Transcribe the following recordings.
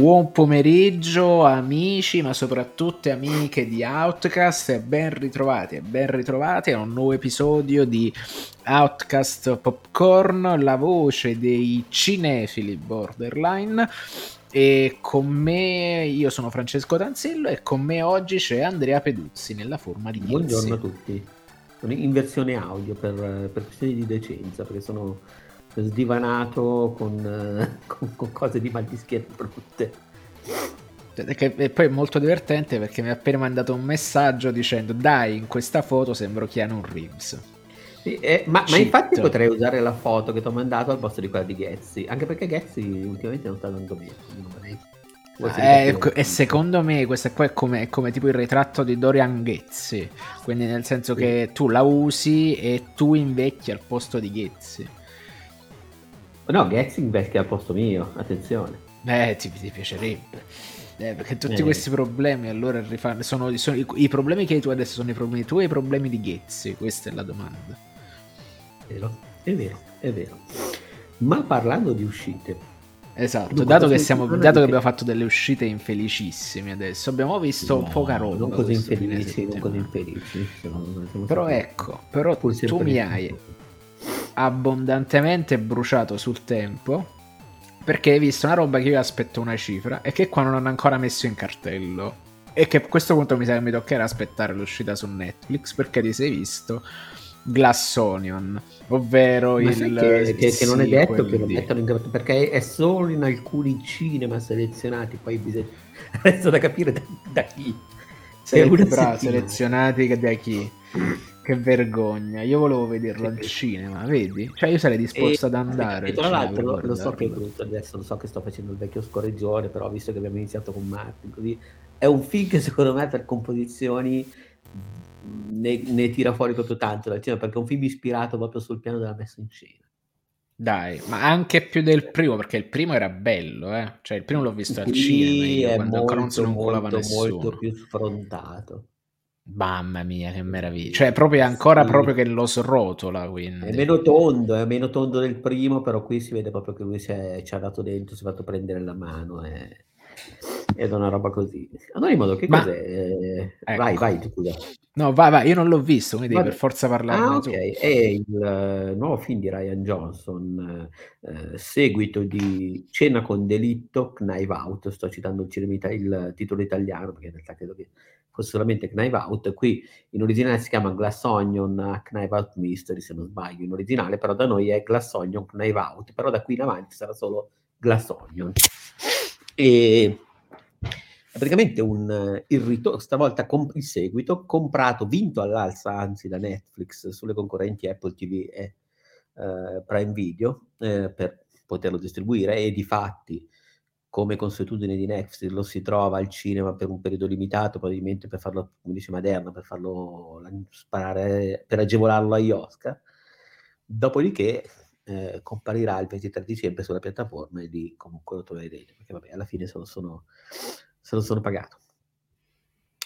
Buon pomeriggio amici, ma soprattutto amiche di Outcast. Ben ritrovati e ben ritrovati a un nuovo episodio di Outcast Popcorn, la voce dei cinefili borderline. E con me, io sono Francesco Tanzillo e con me oggi c'è Andrea Peduzzi nella forma di Buongiorno a tutti, in versione audio per, per questioni di decenza, perché sono sdivanato con, con, con cose di mal di schiena brutte. e poi è molto divertente perché mi ha appena mandato un messaggio dicendo dai in questa foto sembro Keanu Reeves. Sì, eh, ma, ma, infatti potrei usare la foto che ti ho mandato al posto di quella di Ghezzi anche perché Ghezzi ultimamente non sta andando bene eh, e secondo me questo qua è come, è come, tipo il ritratto di Dorian Ghezzi quindi nel senso sì. che tu la usi e tu invecchi al posto di Ghezzi No, Ghezzi invecchia al posto mio, attenzione. Eh, ti, ti piacerebbe. Eh, perché tutti eh. questi problemi allora rifanno, sono, sono i, i, problemi che hai tu adesso sono i problemi tuoi e i problemi di Ghezzi? Questa è la domanda. È vero, è vero, è vero. Ma parlando di uscite, Esatto, dato che, siamo, dato che abbiamo fatto delle uscite infelicissime adesso, abbiamo visto no, poca roba. Non così infelici, non così infelici. Però ecco, però tu mi hai abbondantemente bruciato sul tempo perché hai visto una roba che io aspetto una cifra e che qua non hanno ancora messo in cartello. E che a questo punto mi sa che mi toccherà aspettare l'uscita su Netflix perché ti sei visto Glass Onion ovvero Ma il che, che, che non è detto che lo mettono in cartello perché è solo in alcuni cinema selezionati poi bisogna resta da capire da, da chi. Sembra selezionati da chi che vergogna, io volevo vederlo al cinema, vedi? Cioè io sarei disposto e, ad andare. E tra l'altro lo, lo so che è brutto, adesso lo so che sto facendo il vecchio scorreggione, però visto che abbiamo iniziato con Martin, così è un film che secondo me per composizioni ne, ne tira fuori proprio tanto dal cinema, perché è un film ispirato proprio sul piano della messa in scena. Dai, ma anche più del primo, perché il primo era bello, eh? Cioè il primo l'ho visto al cinema, io, quando molto, ancora non se non molto, molto più sfrontato. Mamma mia, che meraviglia! Cioè, proprio ancora sì. proprio che lo srotola. Quindi. È meno tondo, è meno tondo del primo, però qui si vede proprio che lui ci ha dato dentro, si è fatto prendere la mano e, ed è una roba così. Modo, che Ma... cos'è? Ecco. Vai, vai, scusa. No, vai, vai, io non l'ho visto, quindi devi per forza parlare. Ah, ok, è il uh, nuovo film di Ryan Johnson, uh, seguito di Cena con delitto, Knife Out, sto citando il, il titolo italiano, perché in realtà credo che fosse solamente Knife Out, qui in originale si chiama Glass Onion Knife Out Mystery, se non sbaglio, in originale, però da noi è Glass Onion Knife Out, però da qui in avanti sarà solo Glass Onion. E praticamente un, il ritorno, stavolta comp- il seguito, comprato, vinto all'alza anzi da Netflix sulle concorrenti Apple TV e uh, Prime Video eh, per poterlo distribuire e di fatti come consuetudine di Netflix lo si trova al cinema per un periodo limitato, probabilmente per farlo, come dice Maderna, per farlo sparare, per agevolarlo agli Oscar. Dopodiché eh, comparirà il 23 dicembre sulla piattaforma e lì comunque lo troverete, perché vabbè, alla fine se lo sono, se lo sono pagato.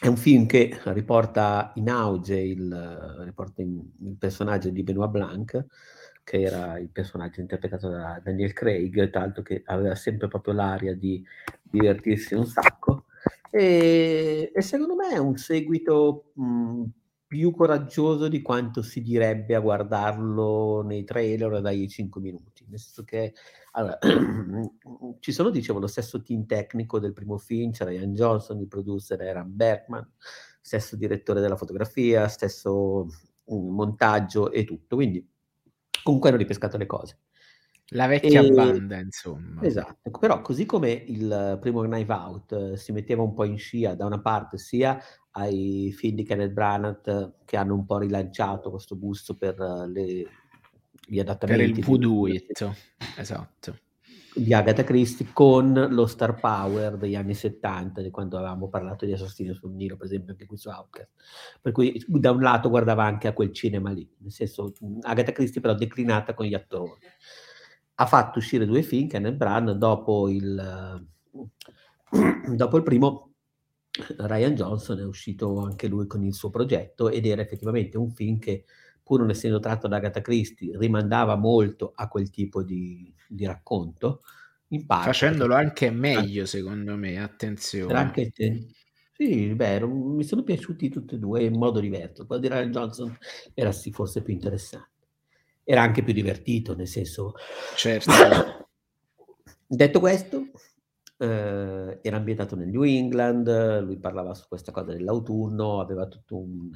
È un film che riporta in auge il, riporta in, il personaggio di Benoit Blanc, che era il personaggio interpretato da Daniel Craig, tanto che aveva sempre proprio l'aria di divertirsi un sacco. E, e secondo me è un seguito mh, più coraggioso di quanto si direbbe a guardarlo nei trailer dai 5 minuti. Nel senso che allora, ci sono, dicevo, lo stesso team tecnico del primo film, c'era Ian Johnson, il producer era Bergman, stesso direttore della fotografia, stesso montaggio e tutto. Quindi comunque hanno ripescato le cose. La vecchia e... banda, insomma. Esatto, però così come il primo Knife Out eh, si metteva un po' in scia da una parte sia ai film di Kenneth Branagh che hanno un po' rilanciato questo gusto per eh, le, gli adattamenti. Per il voodoo esatto di Agatha Christie con lo star power degli anni 70, di quando avevamo parlato di Assassino sul Nilo, per esempio, anche qui su Outcast. Per cui da un lato guardava anche a quel cinema lì, nel senso Agatha Christie però declinata con gli attori. Ha fatto uscire due film, Kenneth Branagh, dopo il, dopo il primo Ryan Johnson è uscito anche lui con il suo progetto ed era effettivamente un film che pur non essendo tratto da Agatha Christie, rimandava molto a quel tipo di, di racconto, In parte. Facendolo anche meglio secondo me, attenzione. Anche te. Sì, vero, mi sono piaciuti tutti e 2 in modo diverso. Quello di Rian Johnson era sì forse più interessante. Era anche più divertito, nel senso Certo. Detto questo, ehm, era ambientato nel New England, lui parlava su questa cosa dell'autunno, aveva tutto un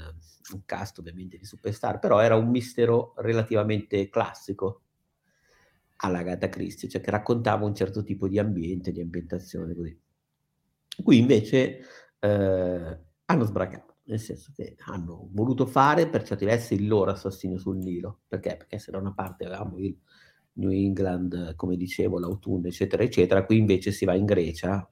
un cast ovviamente di superstar, però era un mistero relativamente classico alla Agatha Christie, cioè che raccontava un certo tipo di ambiente, di ambientazione, così. Qui invece, ehm, hanno sbragato, nel senso che hanno voluto fare per certi versi il loro Assassino sul Nilo. Perché? Perché se da una parte avevamo il New England, come dicevo, l'autunno, eccetera, eccetera, qui invece si va in Grecia,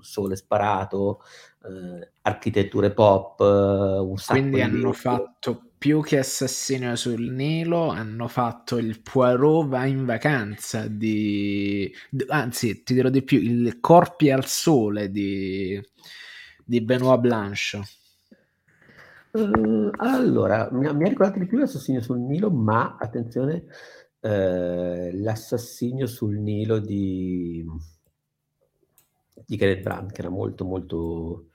sole sparato, ehm, architetture pop, un sacco Quindi di hanno vetro. fatto più che Assassino sul Nilo, hanno fatto il Poirot va in vacanza di anzi, ti dirò di più, il Corpi al sole di di Benoît Blanche. Uhm, allora, mi ha ricordato di più l'Assassino sul Nilo, ma attenzione, ehm, l'Assassinio sul Nilo di di Kenneth Branagh, che era molto, molto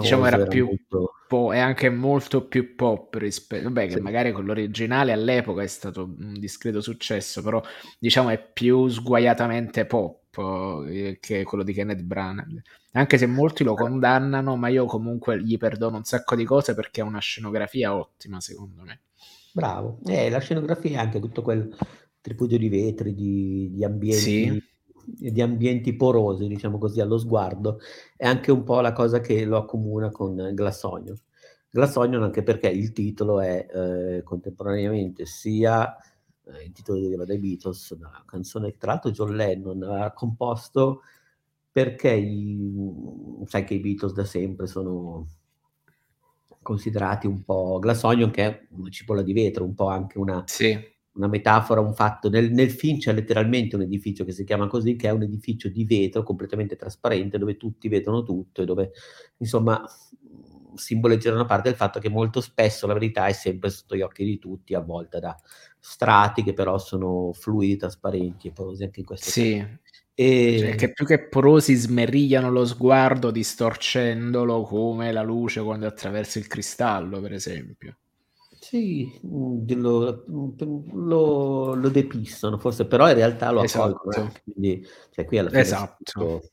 Diciamo luminoso, era era più molto po è anche molto più pop rispe vabbè che Sì. magari con l'originale all'epoca è stato un discreto successo, però diciamo è più sguaiatamente pop, ehm, che quello di Kenneth Branagh. Anche se molti lo condannano, ma io comunque gli perdono un sacco di cose perché ha una scenografia ottima secondo me. Bravo. Eh, la scenografia e anche tutto quel tripudio di vetri, di di Sì. ambienti di ambienti porosi, diciamo così, allo sguardo, è anche un po' la cosa che lo accomuna con Glass Onion. Glass Onion anche perché il titolo è, ehm, contemporaneamente sia ehm, il titolo deriva dai Beatles, da una canzone che tra l'altro John Lennon aveva composto perché i sai che i Beatles da sempre sono considerati un po' Glass Onion che è una cipolla di vetro, un po' anche una Sì. una metafora, un fatto nel nel film c'è letteralmente un edificio che si chiama così, che è un edificio di vetro completamente trasparente, dove tutti vedono tutto e dove insomma, simboleggia una parte il fatto che molto spesso la verità è sempre sotto gli occhi di tutti, avvolta da strati che però sono fluidi, trasparenti e porosi anche in questo caso. Sì. Cioè che più che porosi smerigliano lo sguardo distorcendolo come la luce quando attraversa il cristallo, per esempio. Sì, lo lo lo depistano forse, però in realtà lo accolgono Esatto. anche, quindi cioè qui alla fine Esatto.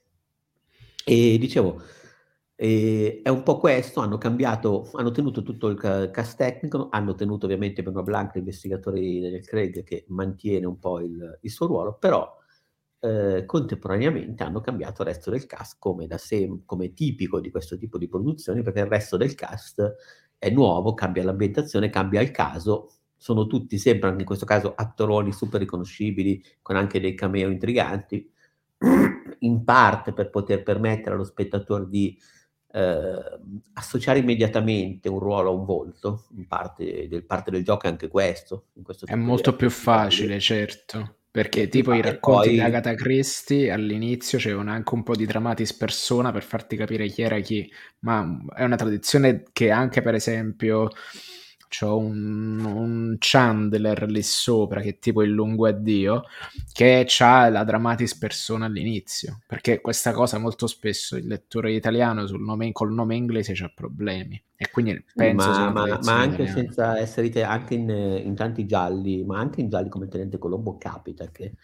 E dicevo, ehm, è un po' questo, hanno cambiato hanno tenuto tutto il ca cast tecnico, hanno tenuto ovviamente Benoît Blanc, l'investigatore Daniel Craig, che mantiene un po' il il suo ruolo, però, ehm, contemporaneamente hanno cambiato il resto del cast come da sem come tipico di questo tipo di produzioni, perché il resto del cast è nuovo, cambia l'ambientazione, cambia il caso, sono tutti sempre, anche in questo caso, attoroni super riconoscibili, con anche dei cameo intriganti, in parte per poter permettere allo spettatore di, ehm, associare immediatamente un ruolo a un volto, in parte del parte del gioco è anche questo, questo È molto più facile, certo, perché tipo i racconti di poi Agatha Christie all'inizio c'erano anche un po' di dramatis persona per farti capire chi era chi, ma, è una tradizione che anche per esempio c'ho un un Chandler lì sopra, che è tipo il lungo addio, che c'ha la dramatis persona all'inizio, perché questa cosa molto spesso il lettore italiano sul nome col nome inglese c'ha problemi e quindi penso ma ma ma anche italiana. senza essere ite anche in in tanti gialli, ma anche in gialli come Tenente Colombo capita che,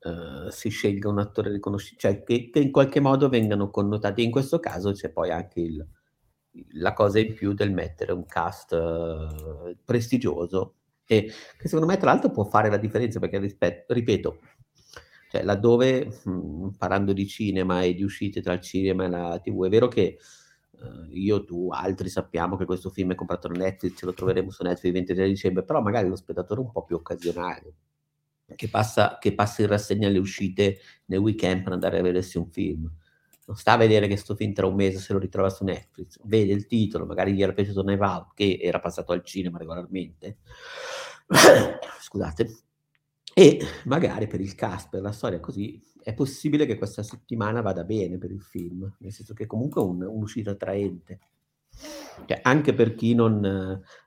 ehm, si scelga un attore riconosci cioè che che in qualche modo vengano connotati. In questo caso c'è poi anche il la cosa in più del mettere un cast prestigioso e che secondo me tra l'altro può fare la differenza perché rispe ripeto, cioè laddove, mhmm, parlando di cinema e di uscite tra il cinema e la TV, è vero che, ehm, io, tu, altri sappiamo che questo film è comprato da Netflix, ce lo troveremo su Netflix il 23 dicembre, però magari lo spettatore un po' più occasionale, che passa che passa in rassegna le uscite nel weekend per andare a vedersi un film. Non sta a vedere che 'sto film tra un mese se lo ritrova su Netflix, vede il titolo, magari gli era piaciuto Knives Out, che era passato al cinema regolarmente scusate, e magari per il cast, per la storia così, è possibile che questa settimana vada bene per il film, nel senso che comunque è un un'uscita attraente. Cioè anche per chi non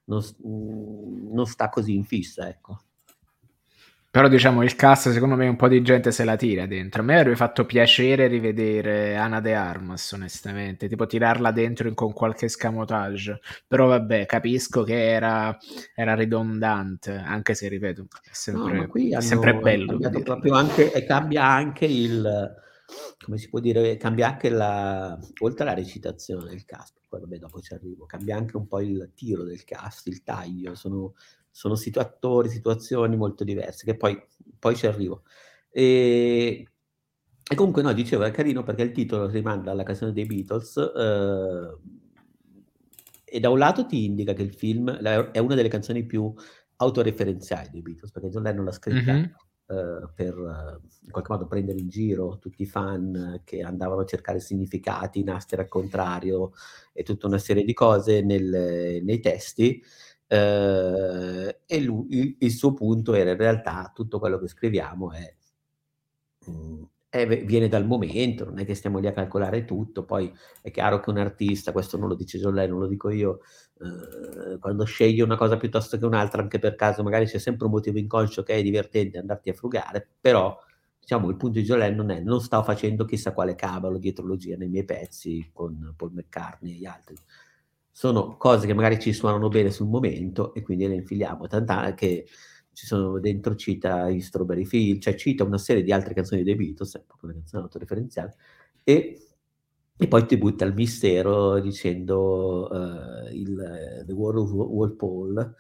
non non sta così in fissa, ecco. Però diciamo il cast secondo me un po' di gente se la tira dentro. A me avrebbe fatto piacere rivedere Ana De Armas, onestamente, tipo tirarla dentro con qualche scamotage. Però vabbè, capisco che era, era ridondante, anche se ripeto, è sempre, no, è sempre bello. Anche, e cambia anche il come si può dire, cambia anche la, oltre alla recitazione del cast, poi vabbè dopo ci arrivo, cambia anche un po' il tiro del cast, il taglio, sono sono attori, situazioni molto diverse, che poi, poi ci arrivo. E, e, comunque no, dicevo, è carino perché il titolo rimanda alla canzone dei Beatles eh, e da un lato ti indica che il film è una delle canzoni più autoreferenziali dei Beatles, perché John Lennon l'ha scritta mm-hmm. eh, per in qualche modo prendere in giro tutti i fan che andavano a cercare significati, nastri al contrario e tutta una serie di cose nel, nei testi. Eh, e lui, il, suo punto era in realtà tutto quello che scriviamo è, mm, è, viene dal momento, non è che stiamo lì a calcolare tutto, poi è chiaro che un artista, questo non lo dice già lei, non lo dico io, eh, quando scegli una cosa piuttosto che un'altra, anche per caso magari c'è sempre un motivo inconscio che è divertente andarti a frugare, però diciamo il punto di Jolene non è non sto facendo chissà quale cavolo dietrologia nei miei pezzi con Paul McCartney e gli altri sono cose che magari ci suonano bene sul momento e quindi le infiliamo, tant'è che ci sono dentro cita i Strawberry Field, cioè cita una serie di altre canzoni dei Beatles, è proprio una canzone autoreferenziale, e, e poi ti butta al mistero dicendo uh, il, The War of Walpole,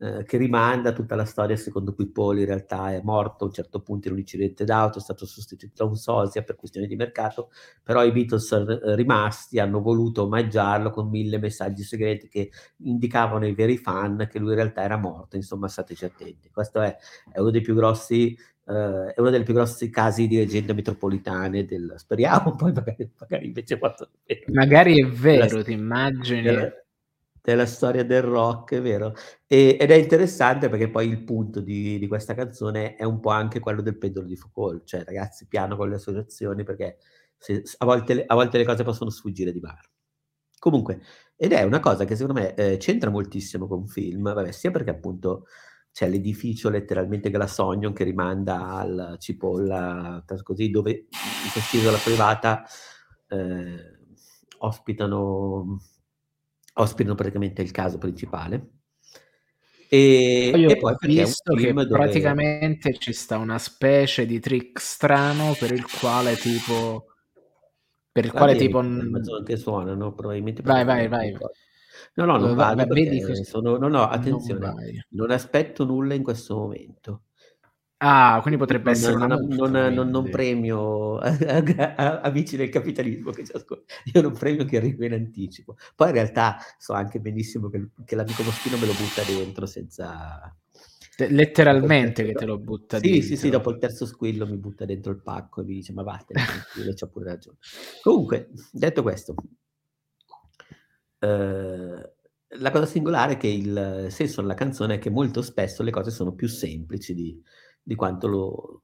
eh, che rimanda tutta la storia secondo cui Paul in realtà è morto a un certo punto in un incidente d'auto, è stato sostituito da un sosia per questioni di mercato, però i Beatles rimasti hanno voluto omaggiarlo con mille messaggi segreti che indicavano ai veri fan che lui in realtà era morto, insomma stateci attenti. Questo è, è uno dei più grossi Uh, è uno dei più grossi casi di leggende metropolitane del speriamo poi magari, magari invece fatto magari è vero ti immagini della storia del rock, è vero? E, ed è interessante perché poi il punto di, di, questa canzone è un po' anche quello del pendolo di Foucault, cioè ragazzi piano con le associazioni perché se, a, volte, a, volte, le cose possono sfuggire di mano. Comunque, ed è una cosa che secondo me eh, c'entra moltissimo con film, vabbè, sia perché appunto c'è l'edificio letteralmente Glass Onion che rimanda al cipolla, così, dove in quest'isola privata eh, ospitano ospitano praticamente il caso principale. E, Io e poi ho visto che dove... praticamente ci sta una specie di trick strano per il quale tipo per il quale tipo che suonano probabilmente vai vai vai. no no non vado vedi sono, no no attenzione non, non aspetto nulla in questo momento Ah, quindi potrebbe essere una non, non, non, non premio amici del capitalismo che ci ascoltano. Io non premio che arriva in anticipo. Poi in realtà so anche benissimo che, che l'amico Moschino me lo butta dentro senza... Letteralmente che te lo butta sì, dentro. Sì, sì, dopo il terzo squillo mi butta dentro il pacco e mi dice ma vattene, io c'ho pure ragione. Comunque, detto questo, eh, la cosa singolare è che il senso della canzone è che molto spesso le cose sono più semplici di, di quanto lo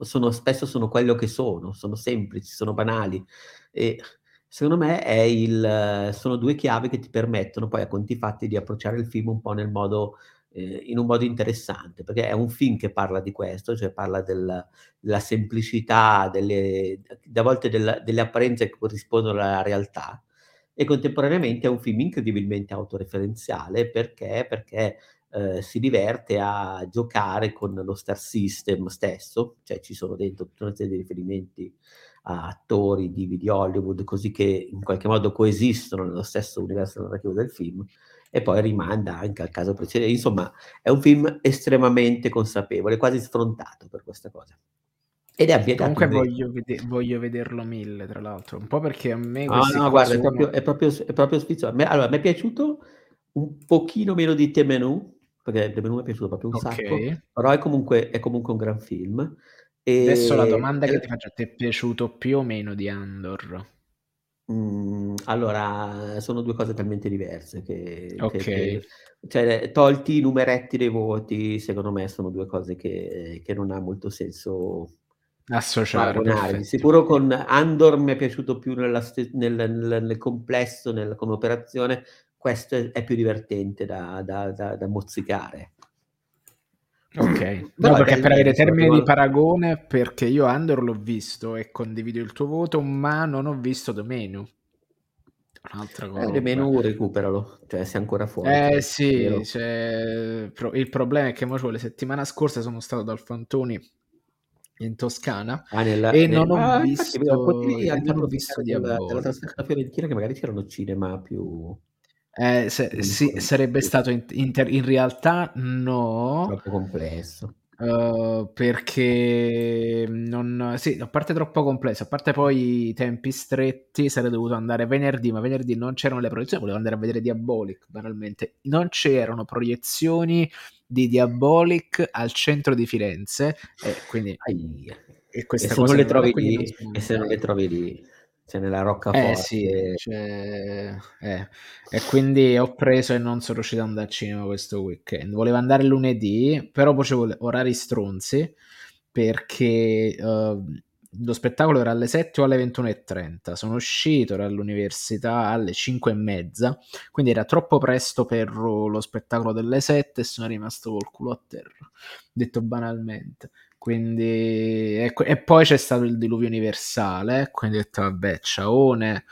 sono, spesso sono quello che sono, sono semplici, sono banali. E secondo me il, sono due chiavi che ti permettono poi a conti fatti di approcciare il film un po' nel modo, eh, in un modo interessante, perché è un film che parla di questo, cioè parla del, della semplicità, delle, a volte della, delle apparenze che corrispondono alla realtà, e contemporaneamente è un film incredibilmente autoreferenziale perché, perché eh, si diverte a giocare con lo star system stesso, cioè ci sono dentro tutta una serie di riferimenti a attori di video Hollywood, così che in qualche modo coesistono nello stesso universo narrativo del film, e poi rimanda anche al caso precedente. Insomma, è un film estremamente consapevole, quasi sfrontato per questa cosa. Ed è ambientato Comunque voglio, vede- voglio, vederlo mille, tra l'altro, un po' perché a me... No, no, guarda, sono... è proprio, è proprio, è proprio. Allora, mi è piaciuto un pochino meno di Te Menù, perché The Menù mi è piaciuto proprio un okay. sacco, però è comunque, è comunque, un gran film. E... Adesso la domanda che ti faccio, ti è piaciuto più o meno di Andor? Mm, allora, sono due cose talmente diverse che, okay. che, cioè, tolti i numeretti dei voti, secondo me sono due cose che, che non ha molto senso associare. Di sicuro con Andor mi è piaciuto più nella, nel, nel, nel, complesso, nel, come operazione, questo è, è più divertente da, da, da, da mozzicare. Ok, no, perché per avere termini di paragone, perché io Andor l'ho visto e condivido il tuo voto, ma non ho visto The Menu. Un'altra cosa. Eh, The Menu recuperalo, cioè sei ancora fuori. Eh sì, cioè, il problema è che mo la settimana scorsa sono stato dal Fantoni in Toscana ah, nella, e nel... non ho ah, visto, infatti, non ho visto della, della trasferta Fiorentina che magari c'erano cinema più eh, se, sì, sarebbe stato in, in, in, realtà no. Troppo complesso. Uh, perché non, sì, a parte troppo complesso, a parte poi i tempi stretti, sarei dovuto andare venerdì, ma venerdì non c'erano le proiezioni, volevo andare a vedere Diabolic, banalmente. Non c'erano proiezioni di Diabolic al centro di Firenze, e quindi... E, e se non le trovi lì, e se non le trovi lì cioè nella roccaforte. Eh sì, cioè, eh. e quindi ho preso e non sono riuscito ad andare al cinema questo weekend. Volevo andare lunedì, però poi c'avevo orari stronzi perché uh, lo spettacolo era alle 7 o alle 21.30. Sono uscito dall'università alle 5 e mezza, quindi era troppo presto per lo spettacolo delle 7 e sono rimasto col culo a terra, detto banalmente. Quindi, ecco, e poi c'è stato il diluvio universale, quindi ho detto vabbè, ciaone,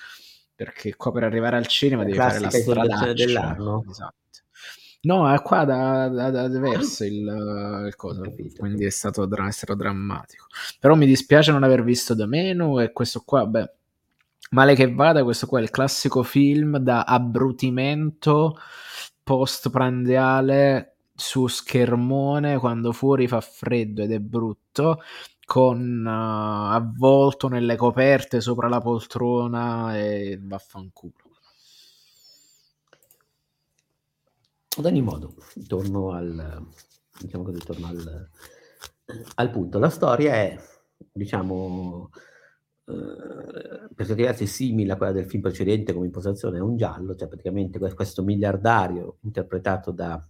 perché qua per arrivare al cinema devi fare la strada dell'anno. Esatto. No, è qua da, da, da diverso il, il coso, quindi è stato, è stato drammatico. Però mi dispiace non aver visto da meno e questo qua, beh, male che vada, questo qua è il classico film da abbrutimento post-prandiale su schermone quando fuori fa freddo ed è brutto, con uh, avvolto nelle coperte sopra la poltrona e vaffanculo. Ad ogni modo, torno al, diciamo così, torno al, al punto. La storia è, diciamo, eh, per certi versi simile a quella del film precedente come impostazione, è un giallo, cioè praticamente questo miliardario interpretato da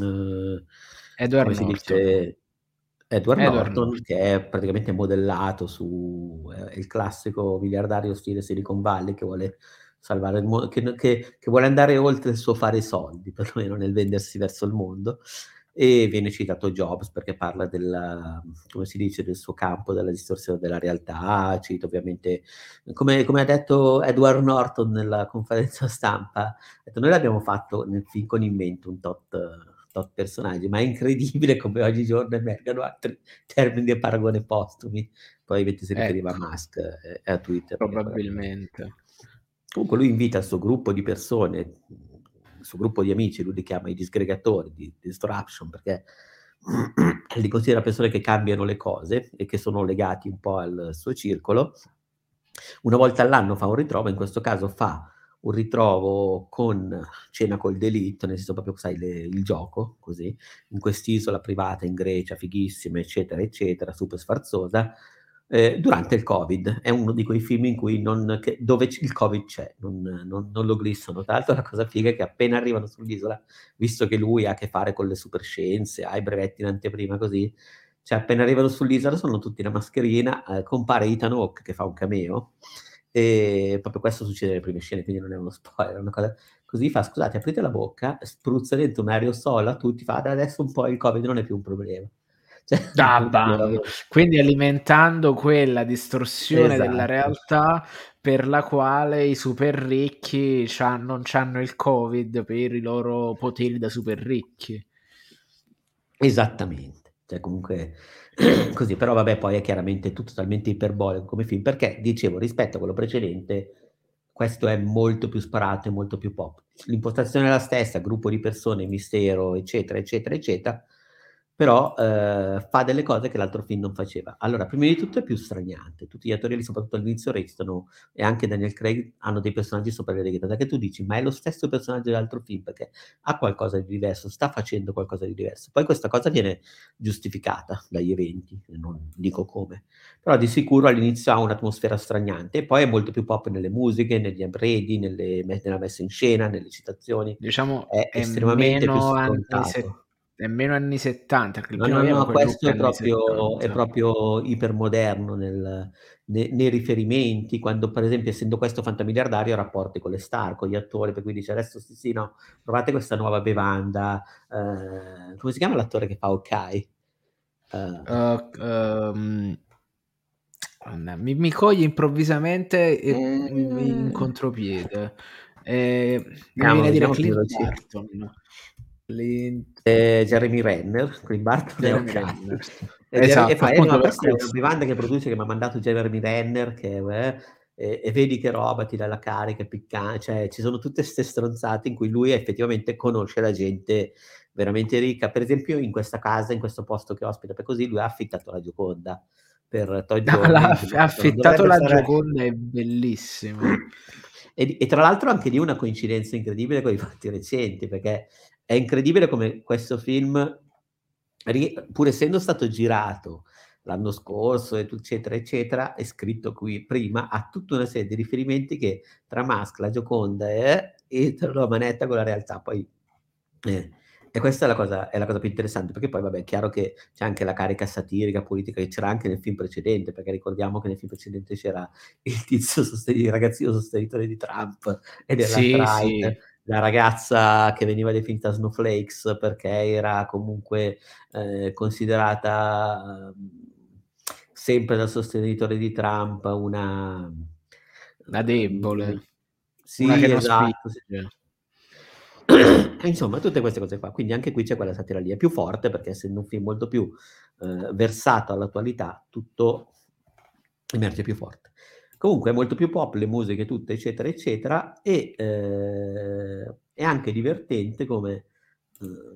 Uh, Edward Norton. Dice, Edward, Edward Norton, che è praticamente modellato su eh, il classico miliardario stile Silicon Valley che vuole salvare il mondo, che, che, che, vuole andare oltre il suo fare soldi, perlomeno nel vendersi verso il mondo. E viene citato Jobs perché parla del, come si dice, del suo campo, della distorsione della realtà. Cita ovviamente, come, come ha detto Edward Norton nella conferenza stampa, detto, noi l'abbiamo fatto nel film con in mente un tot tot personaggi, ma è incredibile come oggigiorno emergano altri termini di paragone postumi. Poi vedi si riferiva ecco. a Musk e a Twitter. Probabilmente. Comunque lui invita il suo gruppo di persone, il suo gruppo di amici, lui li chiama i disgregatori di disruption, perché li considera persone che cambiano le cose e che sono legati un po' al suo circolo. Una volta all'anno fa un ritrovo, in questo caso fa un ritrovo con cena col delitto, nel senso proprio, sai, le, il gioco, così, in quest'isola privata in Grecia, fighissima, eccetera, eccetera, super sfarzosa, eh, durante il Covid. È uno di quei film non, che, dove il Covid c'è, non, non, non, lo glissano. Tra l'altro la cosa figa è che appena arrivano sull'isola, visto che lui ha a che fare con le super scienze, ha i brevetti in anteprima così, cioè appena arrivano sull'isola sono tutti in mascherina, eh, compare Ethan Hawke che fa un cameo, e proprio questo succede nelle prime scene, quindi non è uno spoiler, è una cosa così fa, scusate, aprite la bocca, spruzza dentro un aerosol a tutti, fa adesso un po' il Covid non è più un problema. Cioè, ah, quindi alimentando quella distorsione esatto. della realtà per la quale i super ricchi non hanno il covid per i loro poteri da super ricchi. Esattamente, cioè comunque Così, però vabbè, poi è chiaramente tutto talmente iperbolico come film, perché dicevo, rispetto a quello precedente, questo è molto più sparato e molto più pop. L'impostazione è la stessa, gruppo di persone, mistero, eccetera, eccetera, eccetera, però eh, fa delle cose che l'altro film non faceva. Allora, prima di tutto è più straniante, tutti gli attori, soprattutto all'inizio, restano, e anche Daniel Craig, hanno dei personaggi sopra le righe, che tu dici, ma è lo stesso personaggio dell'altro film, perché ha qualcosa di diverso, sta facendo qualcosa di diverso. Poi questa cosa viene giustificata dagli eventi, non dico come, però di sicuro all'inizio ha un'atmosfera straniante, e poi è molto più pop nelle musiche, negli arredi, nelle, nella messa in scena, nelle citazioni. Diciamo, è, è estremamente più scontato è meno anni 70, perché il No, no, no, questo è proprio è 70. proprio ipermoderno nel ne nei riferimenti, quando per esempio essendo questo fantamiliardario ha rapporti con le star, con gli attori, per cui dice: "Adesso sì, sì, no, provate questa nuova bevanda", ehm, come si chiama l'attore che fa? Ehm Uh, c uhm mi mi coglie improvvisamente e in in Ehm contropiede. Ehm, mi viene da dire Clint Barton. Clint Ehm, Jeremy Renner, Clint Barton è Jeremy Hawkeye. Renner. E Jere e Esatto, fa: "Eh, ma questa è una bevanda che produce che m'ha mandato Jeremy Renner che eh, e e vedi che roba, ti dà la carica, è picca" cioè ci sono tutte 'ste stronzate in cui lui effettivamente conosce la gente veramente ricca. Per esempio in questa casa, in questo posto che ospita per così, lui ha affittato la Gioconda per aff quindi ha affittato la stare Gioconda, è bellissimo. E e tra l'altro anche lì una coincidenza incredibile con i fatti recenti, perché è incredibile come questo film pur essendo stato girato l'anno scorso eccetera, eccetera, e scritto qui prima, ha tutta una serie di riferimenti che tra Musk, la Gioconda e e tra la manetta con la realtà. Poi eh, e questa è la cosa è la cosa più interessante, perché poi vabbè è chiaro che c'è anche la carica satirica, politica che c'era anche nel film precedente, perché ricordiamo che nel film precedente c'era il tizio sosteni il ragazzino sostenitore di Trump e Sì, dell'alt-right, sì. La ragazza che veniva definita snowflakes perché era comunque, ehm, considerata, mhmm, sempre dal sostenitore di Trump una La debole, una sì, non esatto, sì. insomma tutte queste cose qua. Quindi anche qui c'è quella satira lì. È più forte perché essendo un film molto più, ehm, versato all'attualità, tutto emerge più forte. Comunque è molto più pop, le musiche tutte eccetera, eccetera e, ehm, è anche divertente come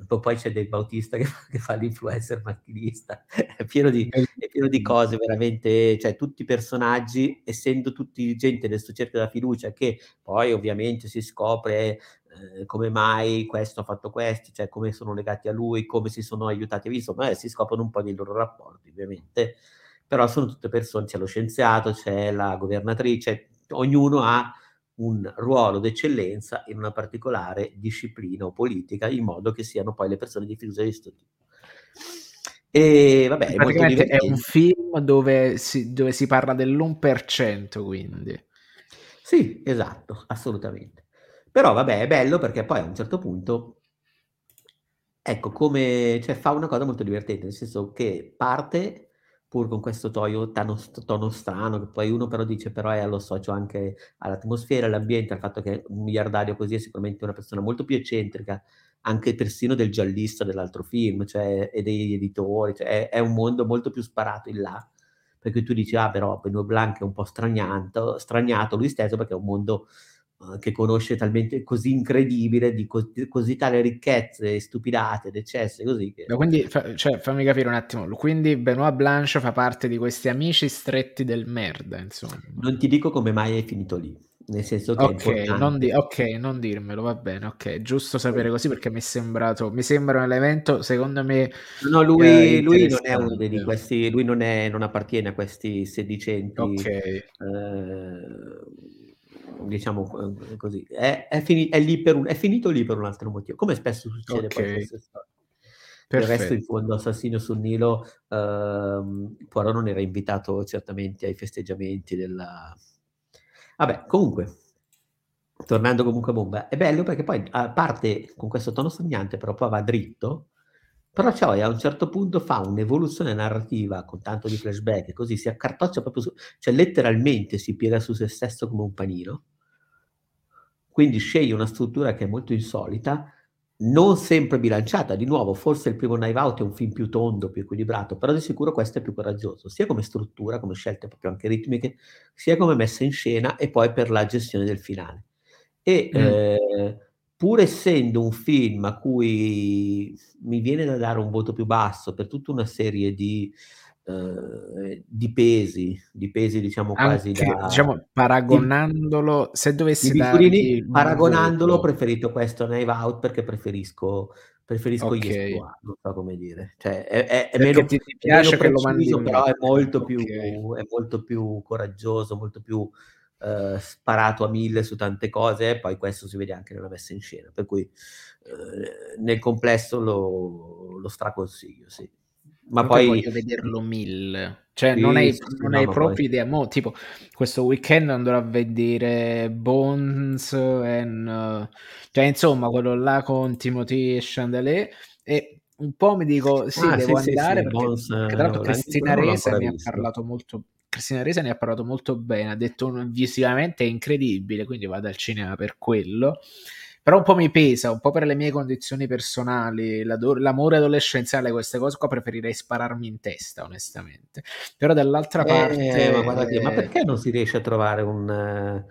po poi c'è Dave Bautista che fa che fa l'influencer macchinista. È pieno di è pieno di cose veramente cioè tutti i personaggi, essendo tutti gente del suo cerchio della fiducia che poi ovviamente si scopre, ehm, come mai questo ha fatto questo, cioè come sono legati a lui, come si sono aiutati, insomma, eh, si scoprono un po' dei loro rapporti ovviamente, però sono tutte person c'è lo scienziato, c'è la governatrice, ognuno ha un ruolo d'eccellenza in una particolare disciplina o politica, in modo che siano poi le persone di fiducia di 'sto tipo. E vabbè, è è un film dove si dove si parla dell'1% quindi. Sì, esatto, assolutamente. Però vabbè è bello perché poi a un certo punto ecco come cioè fa una cosa molto divertente, nel senso che parte pur con questo st tono strano, che poi uno però dice: "Però eh, lo associo anche all'atmosfera, all'ambiente, al fatto che un miliardario così è sicuramente una persona molto più eccentrica, anche persino del giallista dell'altro film, cioè e degli editori, cioè è è un mondo molto più sparato in là." Per cui tu dici: "Ah però Benoît Blanc è un po' straniato lui stesso perché è un mondo, che conosce talmente così incredibile, di co di così tale ricchezze, stupidate ed eccessi così che" quindi fa cioè fammi capire un attimo, quindi Benoît Blanc fa parte di questi amici stretti del merda, insomma. Non ti dico come mai è finito lì, nel senso che Okay, non di okay, non dirmelo, va bene, okay. Giusto sapere Sì. così perché mi è sembrato mi sembra un elemento secondo me, No, no, ehm, lui lui non è uno di questi lui non è non appartiene a questi sedicenti, Okay. ehm, diciamo, uhm, così. È è fini è lì per un è finito lì per un altro motivo, come spesso succede poi Okay. queste storie. Del resto in fondo Assassino sul Nilo, uhm, Poirot non era invitato certamente ai festeggiamenti della vabbè comunque, tornando comunque a bomba, è bello perché poi a parte con questo tono straniante, però poi va dritto, però poi a un certo punto fa un'evoluzione narrativa con tanto di flashback e così, si accartoccia proprio su cioè letteralmente si piega su se stesso come un panino quindi sceglie una struttura che è molto insolita, non sempre bilanciata. Di nuovo, forse il primo Knives Out è un film più tondo, più equilibrato, però di sicuro questo è più coraggioso, sia come struttura, come scelte proprio anche ritmiche, sia come messa in scena e poi per la gestione del finale. E, Mh. ehm, pur essendo un film a cui mi viene da dare un voto più basso per tutta una serie di, uhm, di pesi di pesi diciamo quasi Anche da diciamo di paragonandolo se di dovessi dargli Bigurini, un paragonandolo ho preferito questo a Knives Out perché preferisco preferisco gli Okay. Exploit, non so come dire. Cioè è è è meno ti ti è meno piace preciso, però è molto okay. più è molto più coraggioso, molto più eh, sparato a mille su tante cose, e poi questo si vede anche nella messa in scena, per cui eh, nel complesso lo, lo straconsiglio, sì. Ma poi voglio vederlo mille. Cioè, sì, non hai, sì, non no, hai proprio poi... idea. Mo, tipo, questo weekend andrò a vedere Bones, and, cioè, insomma, quello là con Timothy e Chandelier. E un po' mi dico, sì, ah, devo sì, andare perché, Bones, perché, tra l'altro, Cristina Resa mi ha parlato molto. Cristina Resa ne ha parlato molto bene, ha detto visivamente è incredibile, quindi vado al cinema per quello. Però un po' mi pesa, un po' per le mie condizioni personali, l'amore adolescenziale, queste cose qua preferirei spararmi in testa, onestamente. Però dall'altra eh, parte... Ma, guardate, eh... ma perché non si riesce a trovare un...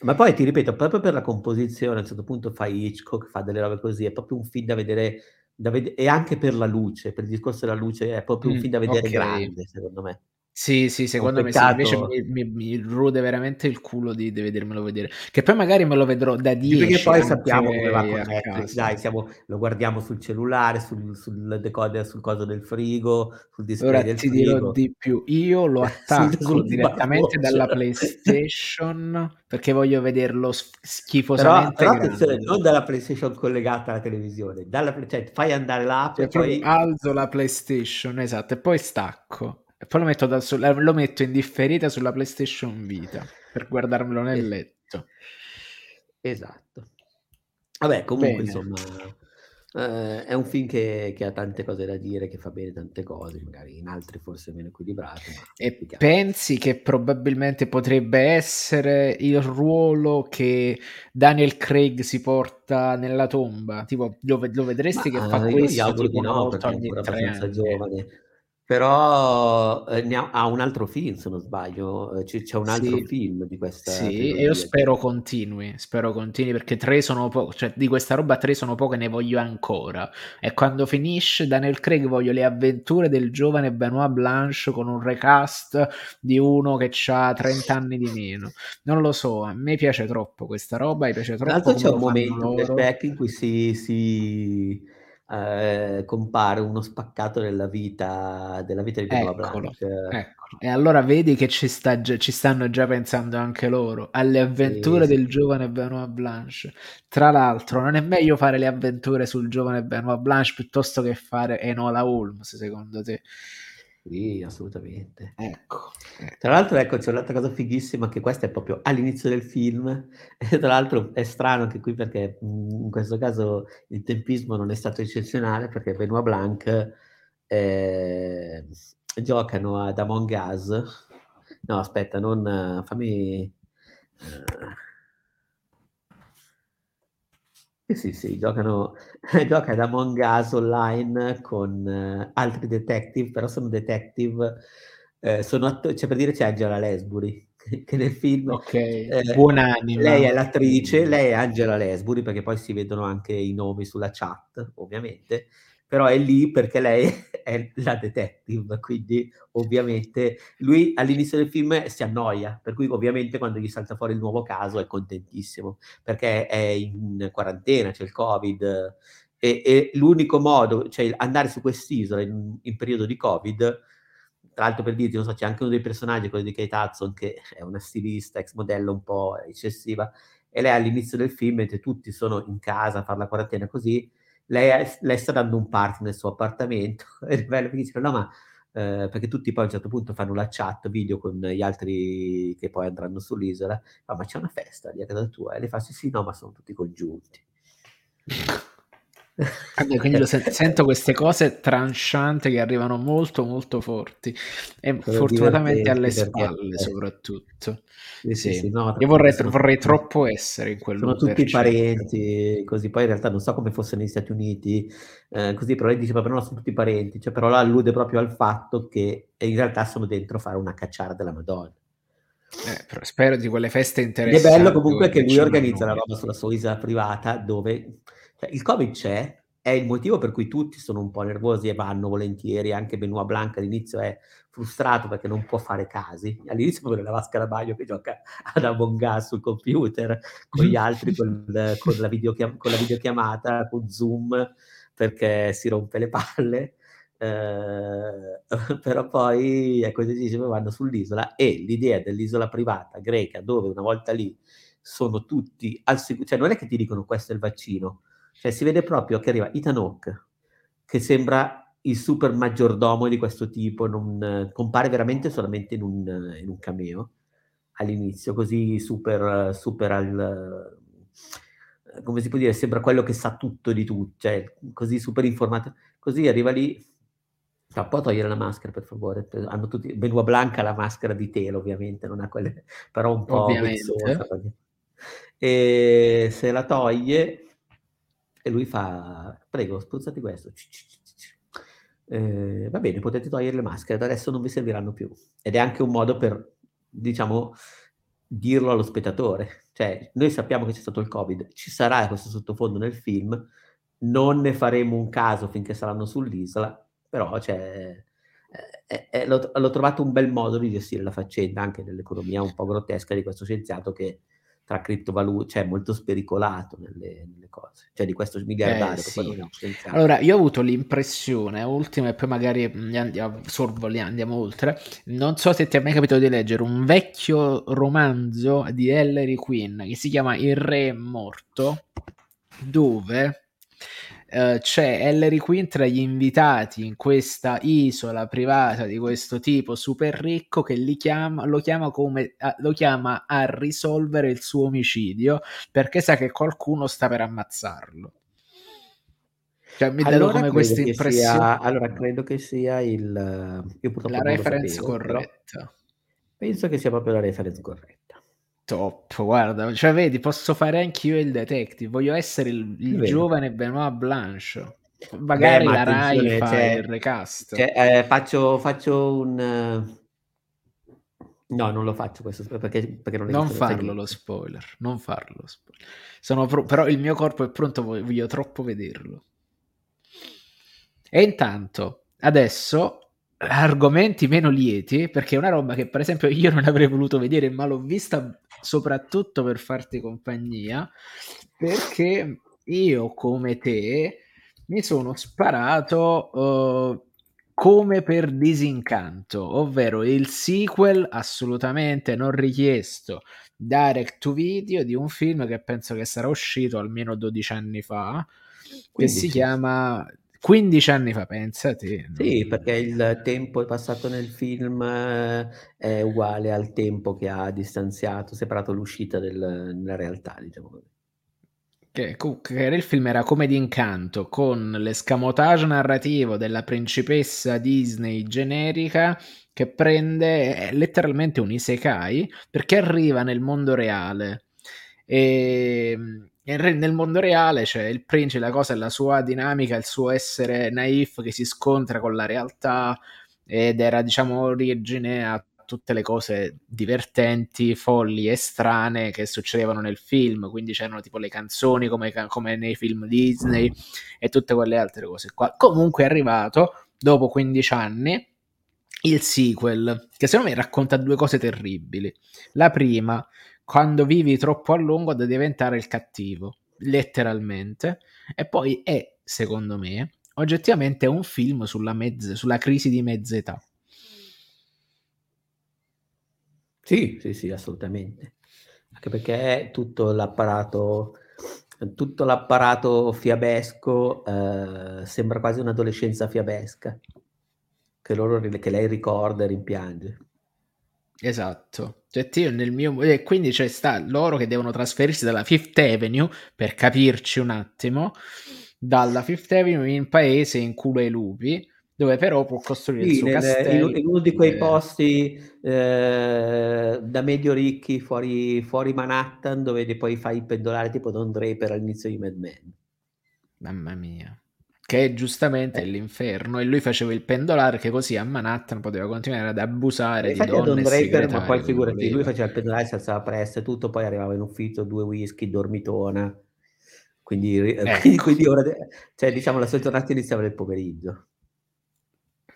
Ma poi ti ripeto, proprio per la composizione, a un certo punto fa Hitchcock, fa delle robe così, è proprio un film da vedere, ved- e anche per la luce, per il discorso della luce, è proprio un mm, film da vedere okay. grande, secondo me. Sì, sì, secondo me sì. Invece mi, mi, mi, rude veramente il culo di, di vedermelo vedere. Che poi magari me lo vedrò da 10 Perché poi sappiamo come va con Netflix. Dai, siamo, lo guardiamo sul cellulare, sul, sul decoder, sul coso del frigo, sul display Ora del ti frigo. dirò di più. Io lo attacco direttamente dalla PlayStation perché voglio vederlo schifosamente però, però attenzione, non dalla PlayStation collegata alla televisione. Dalla, cioè, fai andare l'app cioè, e poi... Alzo la PlayStation, esatto, e poi stacco. E poi lo metto, da, lo metto in differita sulla PlayStation Vita per guardarmelo nel letto. Esatto. Vabbè, comunque, bene. insomma, eh, è un film che, che, ha tante cose da dire, che fa bene tante cose, magari in altri forse meno equilibrati. e pensi che probabilmente potrebbe essere il ruolo che Daniel Craig si porta nella tomba? Tipo, lo, lo vedresti ma, che fa questo? Io auguro di no, perché è ancora abbastanza giovane. Però eh, ha, ha, un altro film, se non sbaglio, eh, c'è, c'è un altro sì. film di questa. Sì, e io spero continui, spero continui perché tre sono poco, cioè di questa roba tre sono poche, ne voglio ancora. E quando finisce Daniel Craig voglio le avventure del giovane Benoit Blanche con un recast di uno che ha 30 anni di meno. Non lo so, a me piace troppo questa roba, mi piace troppo. Tra l'altro c'è un momento in cui si, si eh, compare uno spaccato della vita, della vita di Benoit Blanc. Eccolo. E allora vedi che ci, sta, ci, stanno già pensando anche loro alle avventure sì, del sì. giovane Benoit Blanche. Tra l'altro, non è meglio fare le avventure sul giovane Benoit Blanche piuttosto che fare Enola Holmes, secondo te? Sì, assolutamente. Ecco, ecco. Tra l'altro, ecco, c'è un'altra cosa fighissima che questa è proprio all'inizio del film e tra l'altro è strano anche qui perché in questo caso il tempismo non è stato eccezionale perché Benoit Blanc eh, giocano ad Among Us. No, aspetta, non fammi... Eh, sì, sì, sì, giocano, gioca ad Among Us online con uh, altri detective, però sono detective, eh, sono atto- cioè per dire c'è Angela Lesbury, che nel film... Ok, eh, buonanima. Lei è l'attrice, lei è Angela Lesbury, perché poi si vedono anche i nomi sulla chat, ovviamente, però è lì perché lei è la detective, quindi ovviamente lui all'inizio del film si annoia, per cui ovviamente quando gli salta fuori il nuovo caso è contentissimo, perché è in quarantena, c'è il covid, e, e l'unico modo, cioè andare su quest'isola in, in periodo di covid, tra l'altro per dirti, non so, c'è anche uno dei personaggi, quello di Kate Hudson, che è una stilista, ex modello un po' eccessiva, e lei all'inizio del film, mentre tutti sono in casa a fare la quarantena così, lei, lei, sta dando un party nel suo appartamento e bello che dice no ma eh, perché tutti poi a un certo punto fanno la chat video con gli altri che poi andranno sull'isola ah, ma c'è una festa lì a casa tua? E lei fa sì sì no ma sono tutti congiunti allora, quindi lo sen- sento queste cose trancianti che arrivano molto molto forti. E Sono fortunatamente alle spalle perché... soprattutto. Sì, sì, sì, no, io vorrei, sono... vorrei, troppo essere in quel sono tutti parenti così. Poi in realtà non so come fosse negli Stati Uniti eh, così però lei dice però no sono tutti parenti cioè, però allude proprio al fatto che in realtà sono dentro a fare una cacciara della Madonna. Eh, spero di quelle feste interessanti. Ed è bello comunque che lui organizza la roba sulla sua isola privata dove cioè, il Covid c'è, è il motivo per cui tutti sono un po' nervosi e vanno volentieri, anche Benoit Blanc all'inizio è frustrato perché non può fare casi. All'inizio vuole la Vasca Baglio che gioca ad Among Us sul computer, con gli altri, con, con, la videochiam- con la videochiamata, con Zoom, perché si rompe le palle. eh, però poi ecco decisione vanno sull'isola e l'idea dell'isola privata greca dove una volta lì sono tutti al sicuro, cioè non è che ti dicono questo è il vaccino, cioè si vede proprio che arriva Ethan Hawke che sembra il super maggiordomo di questo tipo, non, compare veramente solamente in un, in un cameo all'inizio, così super, super al come si può dire, sembra quello che sa tutto di tutto, cioè così super informato, così arriva lì, no, può togliere la maschera per favore, hanno tutti, Benoit Blanca la maschera di telo ovviamente, non ha quelle, però un po' e se la toglie e lui fa, prego, spruzzati questo, eh, va bene, potete togliere le maschere, adesso non vi serviranno più, ed è anche un modo per, diciamo, dirlo allo spettatore. Cioè, noi sappiamo che c'è stato il Covid, ci sarà questo sottofondo nel film, non ne faremo un caso finché saranno sull'isola, però cioè, eh, eh, l'ho, l'ho, trovato un bel modo di gestire la faccenda anche nell'economia un po' grottesca di questo scienziato che tra criptovalute, cioè molto spericolato nelle, nelle, cose, cioè di questo miliardario. Eh, sì. Allora, io ho avuto l'impressione, ultima e poi magari andiamo, sorvoliamo, andiamo oltre, non so se ti è mai capitato di leggere un vecchio romanzo di Ellery Quinn che si chiama Il re morto, dove Uh, c'è Ellery Quinn tra gli invitati in questa isola privata di questo tipo super ricco che chiama, lo, chiama come, uh, lo chiama a risolvere il suo omicidio perché sa che qualcuno sta per ammazzarlo. Cioè, mi allora come questa impressione. allora, credo che sia il, la reference sapevo, corretta. Penso che sia proprio la reference corretta. Top, guarda, cioè vedi, posso fare anch'io il detective, voglio essere il, il giovane Benoit Blanche. Magari Beh, la Rai fa cioè, il recast. Cioè, eh, faccio, faccio un... No, non lo faccio questo perché, perché non, non farlo lo spoiler, non farlo lo spoiler. Pro- però il mio corpo è pronto, voglio troppo vederlo. E intanto, adesso argomenti meno lieti, perché è una roba che per esempio io non avrei voluto vedere, ma l'ho vista soprattutto per farti compagnia, perché io come te mi sono sparato uh, come per disincanto, ovvero il sequel assolutamente non richiesto direct to video di un film che penso che sarà uscito almeno 12 anni fa, che si chiama 15 anni fa, pensate. Sì, perché il tempo passato nel film eh, è uguale al tempo che ha distanziato, separato l'uscita del, nella realtà, diciamo così. Che, che il film era come d'incanto, con l'escamotage narrativo della principessa Disney generica che prende letteralmente un isekai perché arriva nel mondo reale. E nel mondo reale c'è cioè, il principe, la cosa è la sua dinamica, il suo essere naif che si scontra con la realtà ed era diciamo origine a tutte le cose divertenti, folli e strane che succedevano nel film, quindi c'erano tipo le canzoni come, come nei film Disney e tutte quelle altre cose qua. Comunque è arrivato dopo 15 anni il sequel, che secondo me racconta due cose terribili. La prima, quando vivi troppo a lungo da diventare il cattivo, letteralmente, e poi è, secondo me, oggettivamente un film sulla, mezz- sulla crisi di mezza età. Sì, sì, sì, assolutamente. Anche perché tutto l'apparato, tutto l'apparato fiabesco eh, sembra quasi un'adolescenza fiabesca, che, loro, che lei ricorda e rimpiange. Esatto. Cioè, io nel mio... E quindi c'è sta loro che devono trasferirsi dalla Fifth Avenue, per capirci un attimo, dalla Fifth Avenue in paese in culo ai lupi, dove però può costruire sì, il suo nel, castello. In, uno di quei posti eh, da medio ricchi fuori, fuori Manhattan, dove poi fai pendolare tipo Don Draper all'inizio di Mad Men. Mamma mia che giustamente è l'inferno e lui faceva il pendolare che così a Manhattan poteva continuare ad abusare di donne Don Draper, ma poi figurati, lui faceva il pendolare, si alzava presto e tutto, poi arrivava in ufficio, due whisky, dormitona, quindi, eh. quindi, quindi ora, cioè, diciamo la sua giornata iniziava nel pomeriggio.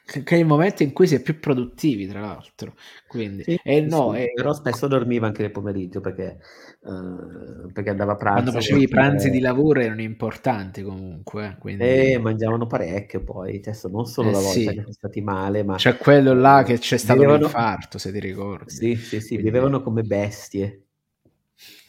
Che è il momento in cui si è più produttivi, tra l'altro. Quindi, sì, eh, no, sì, eh, però spesso dormiva anche nel pomeriggio perché, uh, perché andava a pranzo. Quando facevi i pranzi di lavoro erano importanti comunque. Quindi... Eh, mangiavano parecchio poi, adesso non solo eh, la volta sì. che sono stati male, ma... C'è quello là che c'è stato vivevano... l'infarto, se ti ricordi. Sì, sì, sì, quindi... vivevano come bestie.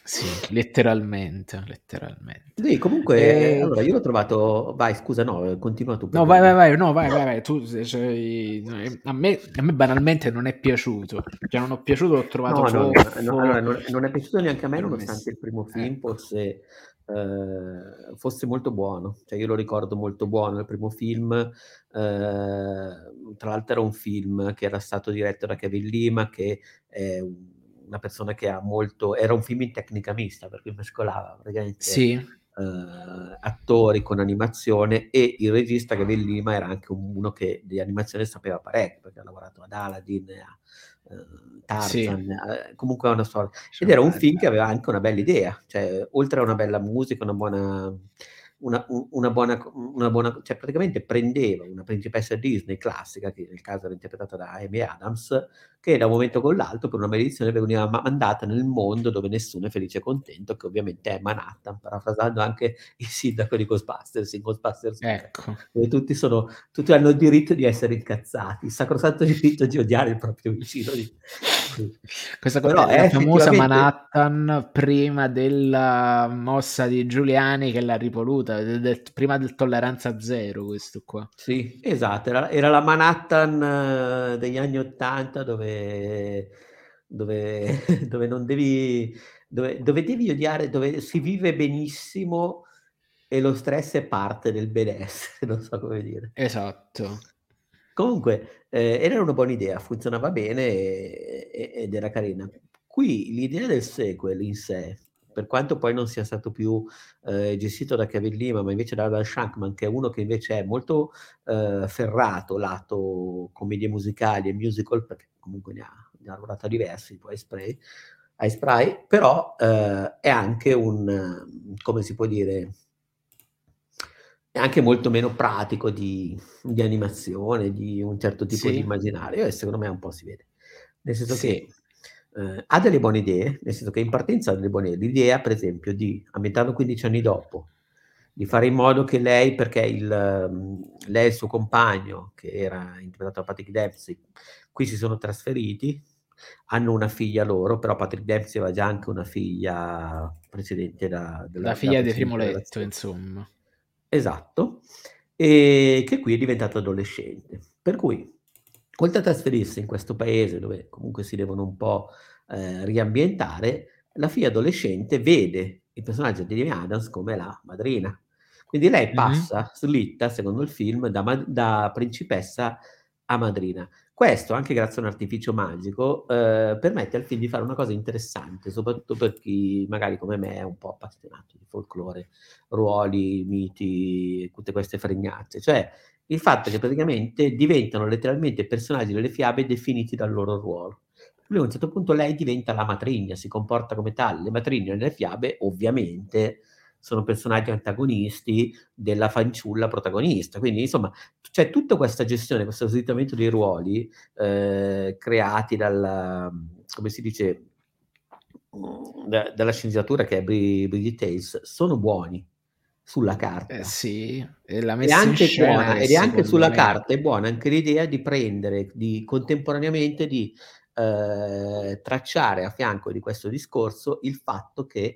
Sì, letteralmente, letteralmente. Sì, comunque, eh, allora io l'ho trovato. Vai, scusa, no, continua tu. No, vai, vai, vai, no, vai, vai, vai. Tu, cioè, a, me, a me banalmente non è piaciuto. Cioè, non ho piaciuto, l'ho trovato. No, no, fofo, no, allora, non, non, è piaciuto neanche a me, nonostante il primo film Ecco. fosse, eh, fosse molto buono. Cioè, io lo ricordo molto buono. Il primo film, eh, tra l'altro, era un film che era stato diretto da Kevin Lima, che è un una persona che ha molto era un film in tecnica mista perché mescolava praticamente sì. eh, attori con animazione e il regista che Lima era anche uno che di animazione sapeva parecchio perché ha lavorato ad Aladdin a eh, Tarzan Sì. eh, comunque è una storia ed era un film che aveva anche una bella idea cioè oltre a una bella musica una buona una, una, buona, una buona, cioè praticamente prendeva una principessa Disney classica, che nel caso era interpretata da Amy Adams, che da un momento con l'altro per una maledizione veniva mandata nel mondo dove nessuno è felice e contento, che ovviamente è Manhattan, parafrasando anche il sindaco di Ghostbusters, in Ghostbusters ecco. dove tutti, sono, tutti hanno il diritto di essere incazzati, il sacrosanto diritto di odiare il proprio vicino. Questa cosa è la famosa Manhattan prima della mossa di Giuliani che l'ha rivoluta, del, prima del tolleranza zero questo qua. Sì, esatto, era, era la Manhattan uh, degli anni Ottanta dove, dove, dove, non devi, dove, dove devi odiare, dove si vive benissimo e lo stress è parte del benessere, non so come dire. Esatto. Comunque, eh, era una buona idea, funzionava bene e, e, ed era carina. Qui l'idea del sequel in sé, per quanto poi non sia stato più eh, gestito da Kevin Lima, ma invece da Alan Shankman, che è uno che invece è molto eh, ferrato lato commedie musicali e musical, perché comunque ne ha, ne ha lavorato a diversi, poi spray, spray, però eh, è anche un, come si può dire, è anche molto meno pratico di, di, animazione, di un certo tipo sì. di immaginario e secondo me un po' si vede. Nel senso sì. che eh, ha delle buone idee, nel senso che in partenza ha delle buone idee. L'idea, per esempio, di ambientarlo 15 anni dopo, di fare in modo che lei, perché il, lei e il suo compagno, che era interpretato da Patrick Dempsey, qui si sono trasferiti, hanno una figlia loro, però Patrick Dempsey aveva già anche una figlia precedente da, della, la figlia di Trimoletto, insomma. Esatto, e che qui è diventato adolescente. Per cui, oltre a trasferirsi in questo paese dove comunque si devono un po' eh, riambientare, la figlia adolescente vede il personaggio di Amy Adams come la madrina. Quindi lei passa, mm-hmm. slitta, secondo il film, da, da, principessa a madrina. Questo, anche grazie a un artificio magico, eh, permette al film di fare una cosa interessante, soprattutto per chi magari come me è un po' appassionato di folklore, ruoli, miti, tutte queste fregnazze. Cioè, il fatto che praticamente diventano letteralmente personaggi delle fiabe definiti dal loro ruolo. Lui a un certo punto lei diventa la matrigna, si comporta come tale. Le matrigne nelle fiabe, ovviamente, sono personaggi antagonisti della fanciulla protagonista. Quindi, insomma, c'è tutta questa gestione, questo slittamento dei ruoli eh, creati dalla, come si dice, da, dalla sceneggiatura che è Bridget Tales, sono buoni sulla carta. Eh sì, e la messa anche in scena buona, ed è anche sulla me... carta è buona anche l'idea di prendere di contemporaneamente di eh, tracciare a fianco di questo discorso il fatto che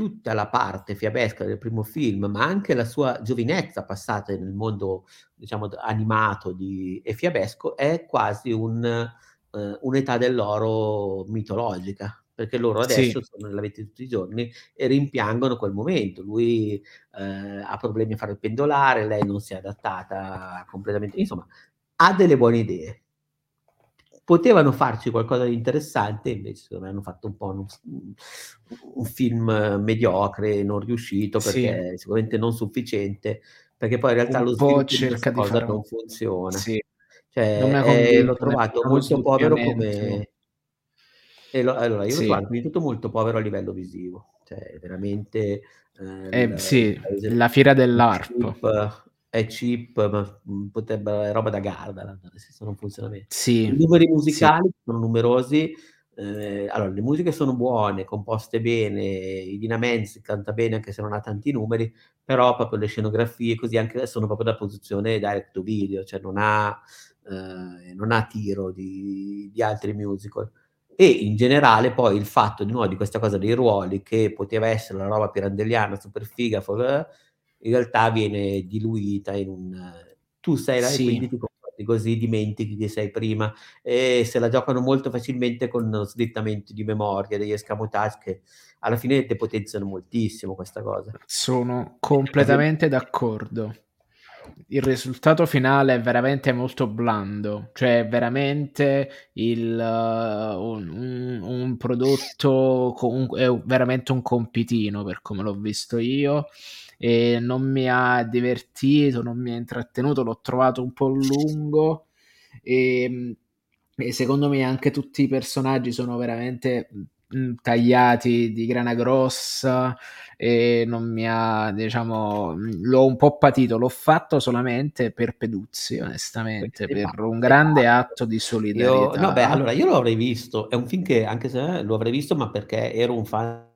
tutta la parte fiabesca del primo film, ma anche la sua giovinezza passata nel mondo, diciamo, animato di, e fiabesco, è quasi un, uh, un'età dell'oro mitologica, perché loro adesso sì. sono nella vita di tutti i giorni e rimpiangono quel momento. Lui uh, ha problemi a fare il pendolare, lei non si è adattata completamente, insomma, ha delle buone idee potevano farci qualcosa di interessante, invece secondo me hanno fatto un po' un, un film mediocre, non riuscito, perché sì. sicuramente non sufficiente, perché poi in realtà un lo sviluppo di questa cosa fare... non funziona. Sì. Cioè, eh, l'ho trovato molto povero come... Lo, allora, io sì. l'ho trovato tutto molto povero a livello visivo, cioè veramente... Eh, eh, sì, la fiera dell'ARP. È cheap, ma, mhmm, potrebbe è roba da Gardaland, nel senso non funziona bene. Sì, I numeri sì. musicali sono numerosi, ehm, allora le musiche sono buone, composte bene, Idina Menz canta bene anche se non ha tanti numeri, però proprio le scenografie così anche sono proprio da produzione direct to video, cioè non ha ehm, non ha tiro di di altri musical. E in generale poi il fatto di nuovo di questa cosa dei ruoli, che poteva essere una roba pirandelliana, super figa, in realtà viene diluita in un tu sei là e Sì. quindi ti comporti così, dimentichi chi sei prima, e se la giocano molto facilmente con slittamenti di memoria, degli escamotage che alla fine depotenziano moltissimo questa cosa. Sono completamente d'accordo. Il risultato finale è veramente molto blando, cioè veramente il un un un prodotto comunque è veramente un compitino per come l'ho visto io, e non mi ha divertito, non mi ha intrattenuto, l'ho trovato un po' lungo, ehm, e secondo me anche tutti i personaggi sono veramente, mhmm, tagliati di grana grossa e non mi ha diciamo mhmm, l'ho un po' patito. L'ho fatto solamente per Peduzzi onestamente, Sei per un grande pazzo. atto di Io no beh, solidarietà. allora io lo avrei visto. È un film che anche se lo avrei visto, ma perché ero un fan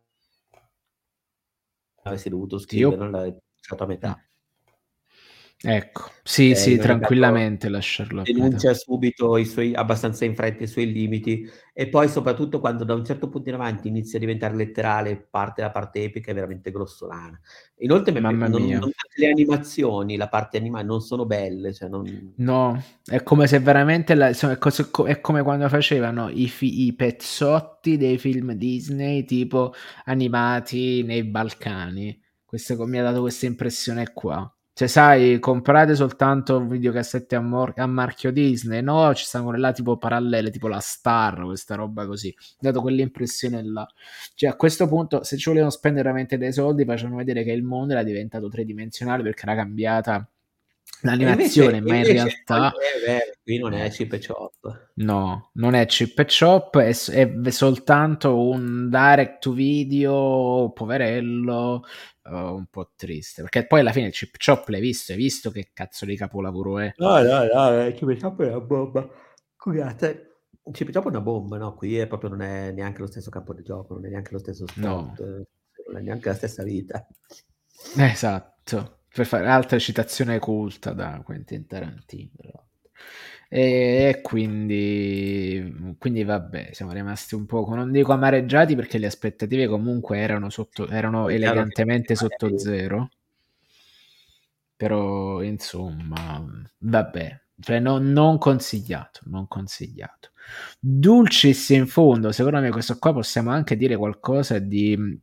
Avessi dovuto scriverlo l'avrei lasciato a metà. Ecco, sì, Perché sì, tranquillamente lasciarlo denuncia subito i suoi abbastanza in fretta i suoi limiti, e poi soprattutto quando da un certo punto in avanti inizia a diventare letterale, parte la parte epica è veramente grossolana. Inoltre mi Mamma non non le animazioni, la parte anima non sono belle, cioè non No, è come se veramente la so è cos co è come quando facevano i fi i pezzotti dei film Disney, tipo animati nei Balcani. Questa co mi ha dato questa impressione qua. Cioè sai, comprate soltanto videocassette a mor a marchio Disney, no, ci stanno là tipo parallele, tipo la Star, questa roba così. Dato quell'impressione là. Cioè a questo punto, se ci volevano spendere veramente dei soldi, facevano vedere che il mondo era diventato tridimensionale perché era cambiata invece l'animazione, e ma in invece realtà vero, qui non è cheap e chop. No, non è cheap e chop, è è soltanto un direct to video poverello, uhm, un po' triste, perché poi alla fine il cheap chop l'hai visto, hai visto che cazzo di capolavoro è. No, no, no, cheap e chop è una bomba. Scusate, cheap e chop è una bomba, no, qui è proprio non è neanche lo stesso campo di gioco, non è neanche lo stesso No. sport, non è neanche la stessa vita. Esatto, per fare altra citazione culta da Quentin Tarantino l'altro. E quindi quindi vabbè, siamo rimasti un poco, non dico amareggiati perché le aspettative comunque erano sotto erano elegantemente sotto 0. Però insomma, vabbè, cioè non non consigliato, non consigliato. Dulcis in fondo, secondo me questo qua possiamo anche dire qualcosa di, mhmm,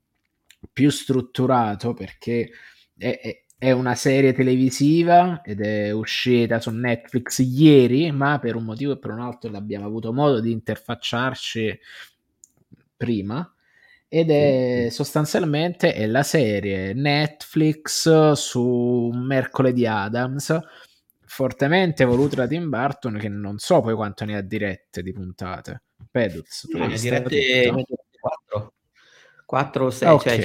più strutturato perché è è è una serie televisiva ed è uscita su Netflix ieri, ma per un motivo e per un altro l'abbiamo avuto modo di interfacciarci prima, ed è sostanzialmente è la serie Netflix su Mercoledì Addams, fortemente voluta da Tim Burton, che non so poi quanto ne ha dirette di puntate. Peduz, tu No, ne ha dirette tutta? 4. 4 o Ah 6, cioè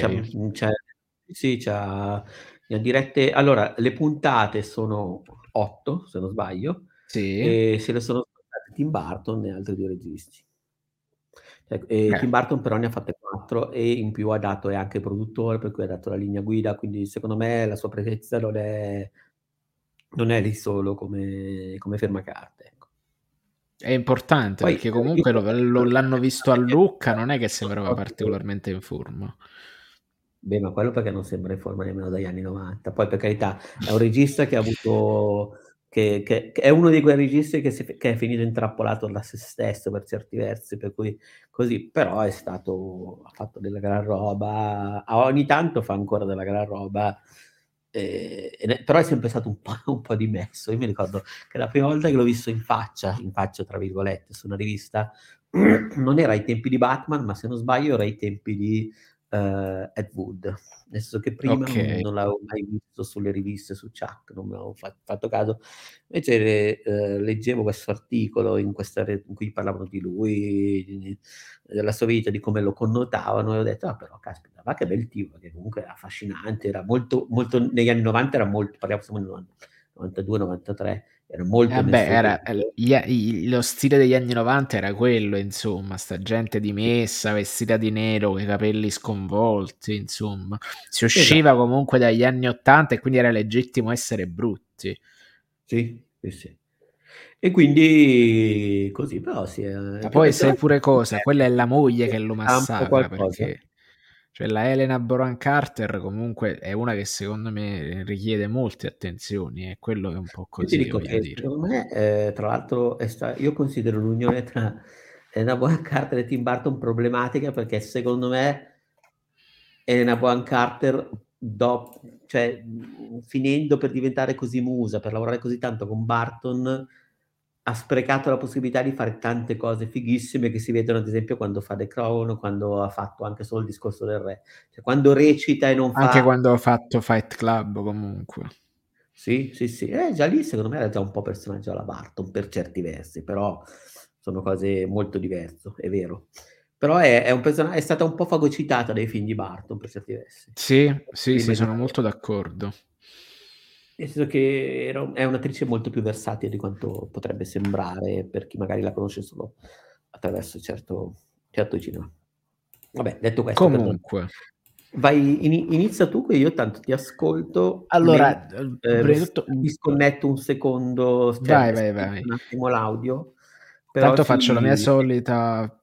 c'ha sì, c'ha dirette allora le puntate sono 8 se non sbaglio, Sì. e se le sono scordate Tim Burton e altri 2 registi. E Eh. Tim Burton però ne ha fatte 4 e in più ha dato è anche produttore, per cui ha dato la linea guida, quindi secondo me la sua presenza non è non è lì solo come come firmacarte, ecco. È importante Poi, perché io comunque lo lo l'hanno visto a Lucca, non è che sembrava particolarmente in forma. Beh, ma quello perché non sembra in forma nemmeno dagli anni '90. Poi per carità, è un regista che ha avuto che che che è uno di quei registi che si che è finito intrappolato da se stesso per certi versi, per cui così, però è stato ha fatto della gran roba, ogni tanto fa ancora della gran roba, è però è sempre stato un po' un po' dimesso. Io mi ricordo che la prima volta che l'ho visto in faccia, "in faccia" tra virgolette, su una rivista, non era ai tempi di Batman, ma se non sbaglio era ai tempi di, ehm, Ed Wood. Nel senso che prima non Okay. non l'avevo mai visto sulle riviste, su Chuck, non avevo fa fatto caso. Invece, ehm, leggevo questo articolo in questa in cui parlavano di lui, di della sua vita, di come lo connotavano e ho detto: "Ah però caspita, ma che bel tipo", perché comunque era affascinante, era molto molto negli anni '90 era molt parliamo siamo nel 90 92-93, era molto Eh beh, era gli a i lo stile degli anni '90 era quello insomma, 'sta gente dimessa, vestita di nero, coi capelli sconvolti, insomma. Si usciva Esatto. comunque dagli anni '80 e quindi era legittimo essere brutti. Sì, sì, sì. E quindi così, però Ma ti ho poi sai pure cosa, quella è la moglie che lo massacra, perché cioè la Helena Bonham Carter comunque è una che secondo me richiede molte attenzioni, è quello che è un po' Io ti così, dico voglio che dire. secondo me, ehm, tra l'altro sta io considero l'unione tra Helena Bonham Carter e Tim Burton problematica, perché secondo me Helena Bonham Carter do cioè, finendo per diventare così musa, per lavorare così tanto con Burton, ha sprecato la possibilità di fare tante cose fighissime che si vedono ad esempio quando fa The Crown, quando ha fatto anche solo il discorso del re. Cioè quando recita e non Anche fa quando ha fatto Fight Club comunque. Sì, sì, sì. Eh, già lì secondo me era già un po' personaggio alla Burton per certi versi, però sono cose molto diverso, è vero. Però è è un persona è stata un po' fagocitata dai film di Burton per certi versi. Sì, sì, sì, sono molto d'accordo. Nel senso che era è un'attrice molto più versatile di quanto potrebbe sembrare per chi magari la conosce solo attraverso certo certo cinema. Vabbè, detto questo. Comunque Vai ini inizia tu che io tanto ti ascolto Allora, tutto, mhmm disconnetto un secondo, cioè Vai, vai, vai. un attimo l'audio, Tanto faccio la mia solita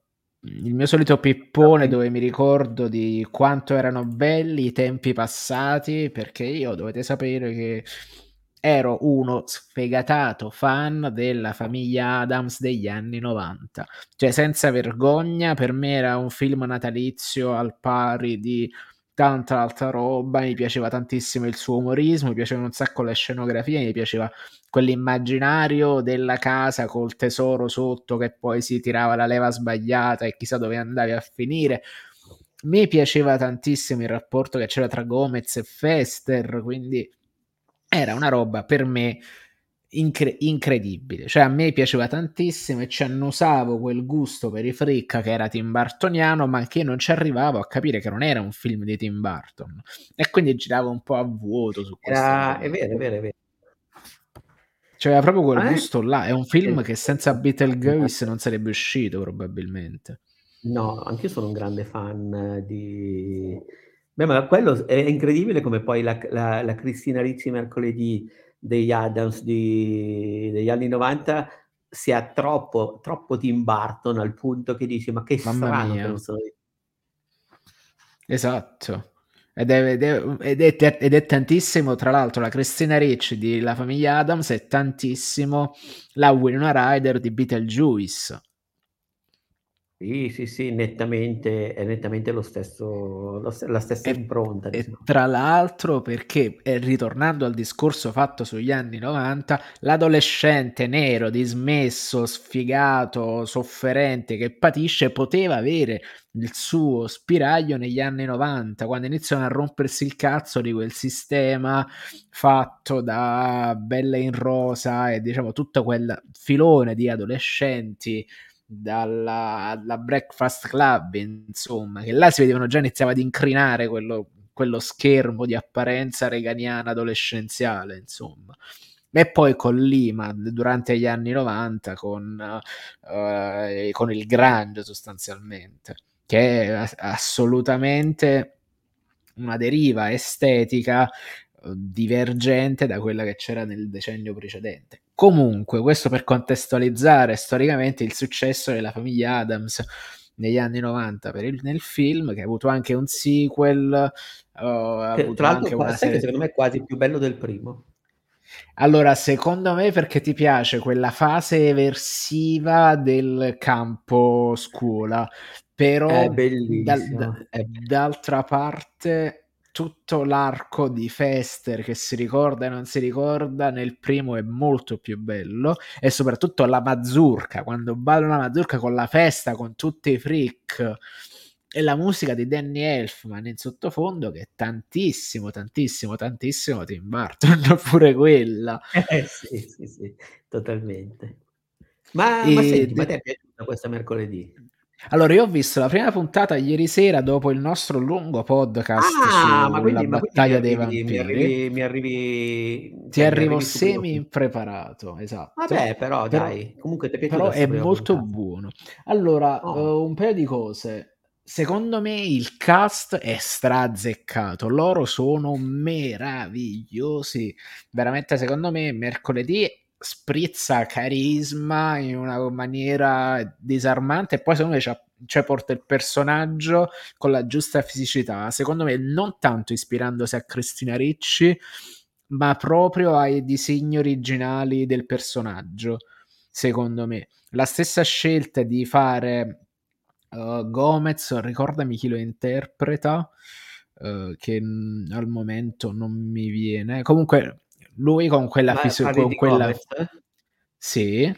il mio solito pippone dove mi ricordo di quanto erano belli i tempi passati, perché io dovete sapere che ero uno sfegatato fan della famiglia Addams degli anni '90. Cioè senza vergogna, per me era un film natalizio al pari di tanta altra roba, mi piaceva tantissimo il suo umorismo, mi piacevano un sacco le scenografie, mi piaceva quell'immaginario della casa col tesoro sotto che poi si tirava la leva sbagliata e chissà dove andavi a finire. Mi piaceva tantissimo il rapporto che c'era tra Gomez e Fester, quindi era una roba per me incre incredibile. Cioè a me piaceva tantissimo e ci annusavo quel gusto per i freak che era Tim Burtoniano, ma che non ci arrivavo a capire che non era un film di Tim Burton. E quindi giravo un po' a vuoto su questo Era è vero, è vero, è ve C'aveva proprio quel me gusto là. È un film che senza Beetlejuice non sarebbe uscito probabilmente. No, anch'io sono un grande fan di beh, ma quello è incredibile come poi la la la Christina Ricci mercoledì degli Addams di degli anni '90 sia troppo troppo Tim Burton, al punto che dici: "Ma che Mamma strano che non mia. sono i" Esatto. Ed è ed è ed è ed è tantissimo tra l'altro la Christina Ricci di La famiglia Addams è tantissimo la Winona Ryder di Beetlejuice. Sì, sì, sì, nettamente è nettamente lo stesso lo la stessa E impronta, e diciamo. tra l'altro perché, ritornando al discorso fatto sugli anni '90, l'adolescente nero, dismesso, sfigato, sofferente, che patisce, poteva avere il suo spiraglio negli anni '90, quando iniziano a rompersi il cazzo di quel sistema fatto da Bella in rosa e diciamo tutto quel filone di adolescenti dalla da Breakfast Club insomma, che là si vedevano già iniziava ad incrinare quello quello schermo di apparenza reganiana adolescenziale, insomma. E poi con l'Iman durante gli anni '90 con uhm, con il grunge sostanzialmente, che è as assolutamente una deriva estetica, divergente da quella che c'era nel decennio precedente. Comunque, questo per contestualizzare storicamente il successo della famiglia Addams negli anni '90 per il nel film, che ha avuto anche un sequel, ha Che avuto tra l'altro anche qua serie secondo me è quasi più bello del primo? Allora, secondo me perché ti piace quella fase eversiva del campo scuola, È però dal d bellissimo, è d'altra parte tutto l'arco di Fester che si ricorda e non si ricorda nel primo è molto più bello e soprattutto la mazurka, quando balla la mazurka con la festa, con tutti i freak e la musica di Danny Elfman in sottofondo che è tantissimo, tantissimo, tantissimo Tim Burton pure quella. Eh sì, sì, sì, totalmente. Ma ma E senti, ma a de te è piaciuta questa mercoledì? Allora, io ho visto la prima puntata ieri sera dopo il nostro lungo podcast Ah, sulla quindi ma quindi mi battaglia dei arrivi mi vampiri. arrivi mi arrivi Ti cioè mi arrivo semi impreparato, esatto. Vabbè, però Però dai, comunque t'è piaciuta però è molto puntata? buono. Allora, Oh. uhm, un paio di cose. Secondo me il cast è stra-azzeccato. Loro sono meravigliosi. Veramente, secondo me, mercoledì sprizza carisma in una maniera disarmante e poi secondo me c'ha cioè porta il personaggio con la giusta fisicità. Secondo me non tanto ispirandosi a Cristina Ricci, ma proprio ai disegni originali del personaggio, secondo me. La stessa scelta di fare, uhm, Gomez, ricordami chi lo interpreta, uhm, che, al momento non mi viene. Comunque lui con quella Ma fisi parli con quella Gomez? sì.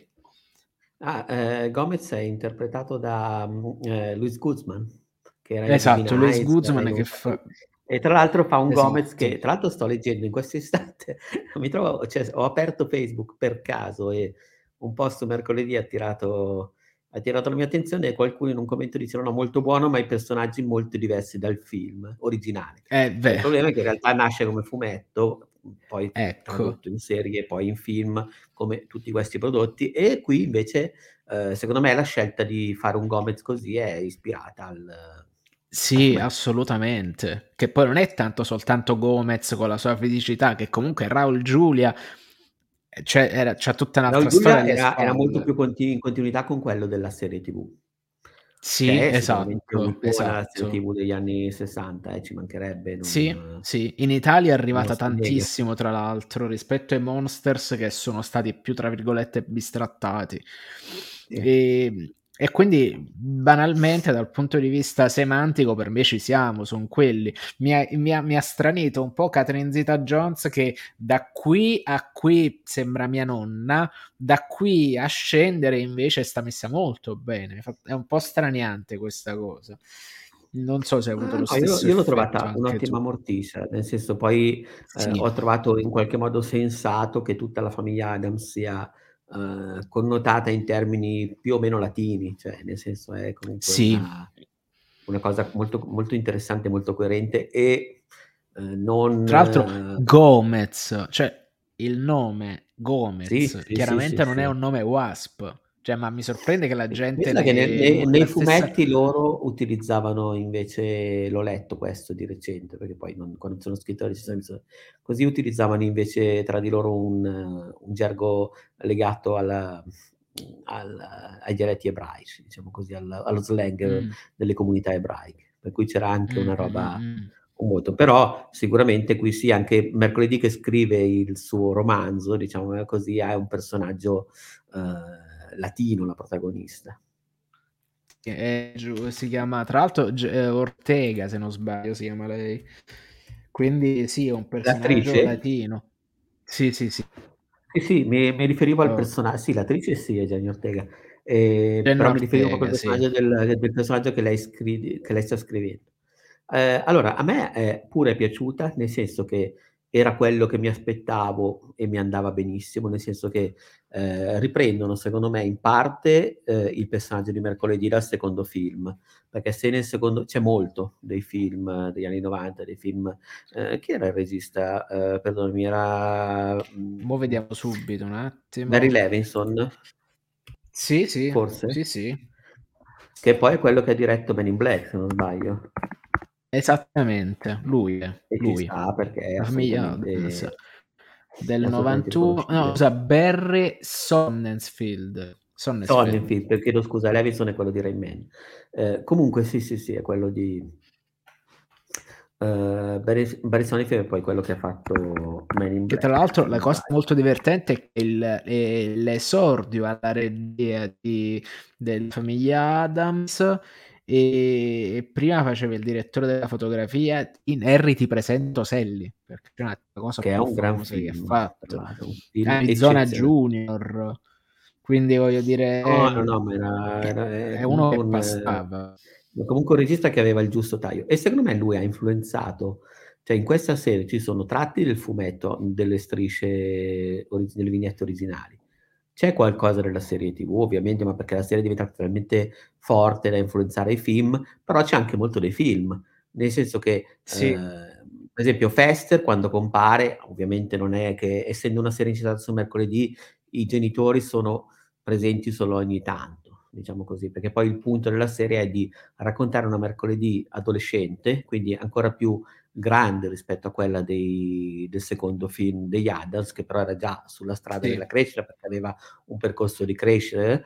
Ah, ehm, Gomez è interpretato da, mhmm, ehm, Luis Guzman, che era Esatto, Luis Guzman che fa e tra l'altro fa un Gomez Esatto. che tra l'altro sto leggendo in questo istante, mi trovo cioè ho aperto Facebook per caso e un post mercoledì ha attirato ha attirato la mia attenzione e qualcuno in un commento diceva: "No, molto buono, ma i personaggi molto diversi dal film originale". Eh, il problema è che in realtà nasce come fumetto, poi Ecco. tradotto in serie, poi in film, come tutti questi prodotti e qui invece, uhm, secondo me la scelta di fare un Gomez così è ispirata al Sì, assolutamente. Che poi non è tanto soltanto Gomez con la sua fisicità, che comunque Raul Julia, ehm, cioè era c'ha tutta Raul un'altra storia Julia alle era era molto più conti in continuità con quello della serie TV. Sì, Che è sicuramente esatto, la serie esatto. TV degli anni '60, eh, ci mancherebbe, Sì, non sì, in Italia è arrivata tantissimo tra l'altro rispetto ai Monsters che sono stati più, tra virgolette, "bistrattati". Sì. Ehm, e quindi banalmente dal punto di vista semantico per me ci siamo, son quelli. Mi ha mi ha mi ha stranito un po' Catherine Zeta-Jones che da qui a qui sembra mia nonna, da qui a scendere invece sta messa molto bene. È un po' straniante questa cosa. Non so se hai avuto Ah, lo no, io stesso io l'ho trovata un'ottima tu. Morticia, nel senso poi, ehm, Sì. ho trovato in qualche modo sensato che tutta la famiglia Addams sia, uhm, connotata in termini più o meno latini, cioè nel senso è comunque Sì. una una cosa molto molto interessante, molto coerente e, uhm, non Tra l'altro Gomez, cioè il nome Gomez sì, sì, sì, chiaramente non è un nome wasp. Cioè, ma mi sorprende che la gente che ne la nei stessa fumetti loro utilizzavano invece l'ho letto questo di recente, perché poi non quando sono scrittori ci sono così utilizzavano invece tra di loro un un gergo legato al mhmm, al ai dialetti ebraici, diciamo così, al allo slang Mh. delle comunità ebraiche. Per cui c'era anche una roba mh, mh. un moto però sicuramente qui sì, anche mercoledì che scrive il suo romanzo, diciamo così, è un personaggio, uhm, latino la protagonista. È si chiama tra l'altro G ehm, Ortega se non sbaglio si chiama lei. Quindi sì, è un personaggio L'attrice? latino. Sì, sì, sì. Sì, sì, mi mi riferivo al Oh. persona sì, l'attrice sì, è Jenny Ortega, Jenna però mi riferivo proprio al sì. personaggio del del personaggio che lei scrivi che lei sta scrivendo. Ehm, allora a me è pure piaciuta, nel senso che era quello che mi aspettavo e mi andava benissimo, nel senso che, ehm, riprendono secondo me in parte, ehm, il personaggio di mercoledì dal secondo film, perché se nel secondo c'è molto dei film degli anni '90, dei film ehm, chi era il regista? Ehm, perdonami, era, Mo' mhmm, vediamo subito, un Barry attimo. Levinson? Sì, sì, sì, Forse? sì. Che poi è quello che ha diretto Men in Black, se non sbaglio. Esattamente, lui è, E lui. sta perché è La famiglia assolutamente Del è assolutamente 91 no scusa, Barry Sonnenfeld. Sonnenfeld. Sonnenfeld, chiedo scusa, Levinson è quello di Rain Man. Ehm, comunque sì, sì, sì, è quello di ehm, Barry Barry Sonnenfeld è poi quello che ha fatto Men in Che tra l'altro la cosa molto divertente è che il ehm, l'esordio alla regia di della famiglia Addams, ehm, prima faceva il direttore della fotografia in Harry ti presento Sally, perché è la cosa Che è un gran famosa che ha film, fatto. un film Arizona. Junior. Quindi voglio dire, No, no, no, era che era è uno comunque che un passava. comunque un regista che aveva il giusto taglio e secondo me lui ha influenzato cioè in questa serie ci sono tratti del fumetto, delle strisce delle vignette originali, C'è qualcosa nella serie TV ovviamente, ma perché la serie è diventata talmente forte da influenzare i film, però c'è anche molto dei film. Nel senso che, Sì. ehm, per esempio Fester quando compare, ovviamente non è che essendo una serie incitata su mercoledì, i genitori sono presenti solo ogni tanto, diciamo così, perché poi il punto della serie è di raccontare una mercoledì adolescente, quindi ancora più grande rispetto a quella dei del secondo film degli Addams, che però era già sulla strada Sì. della crescita, perché aveva un percorso di crescere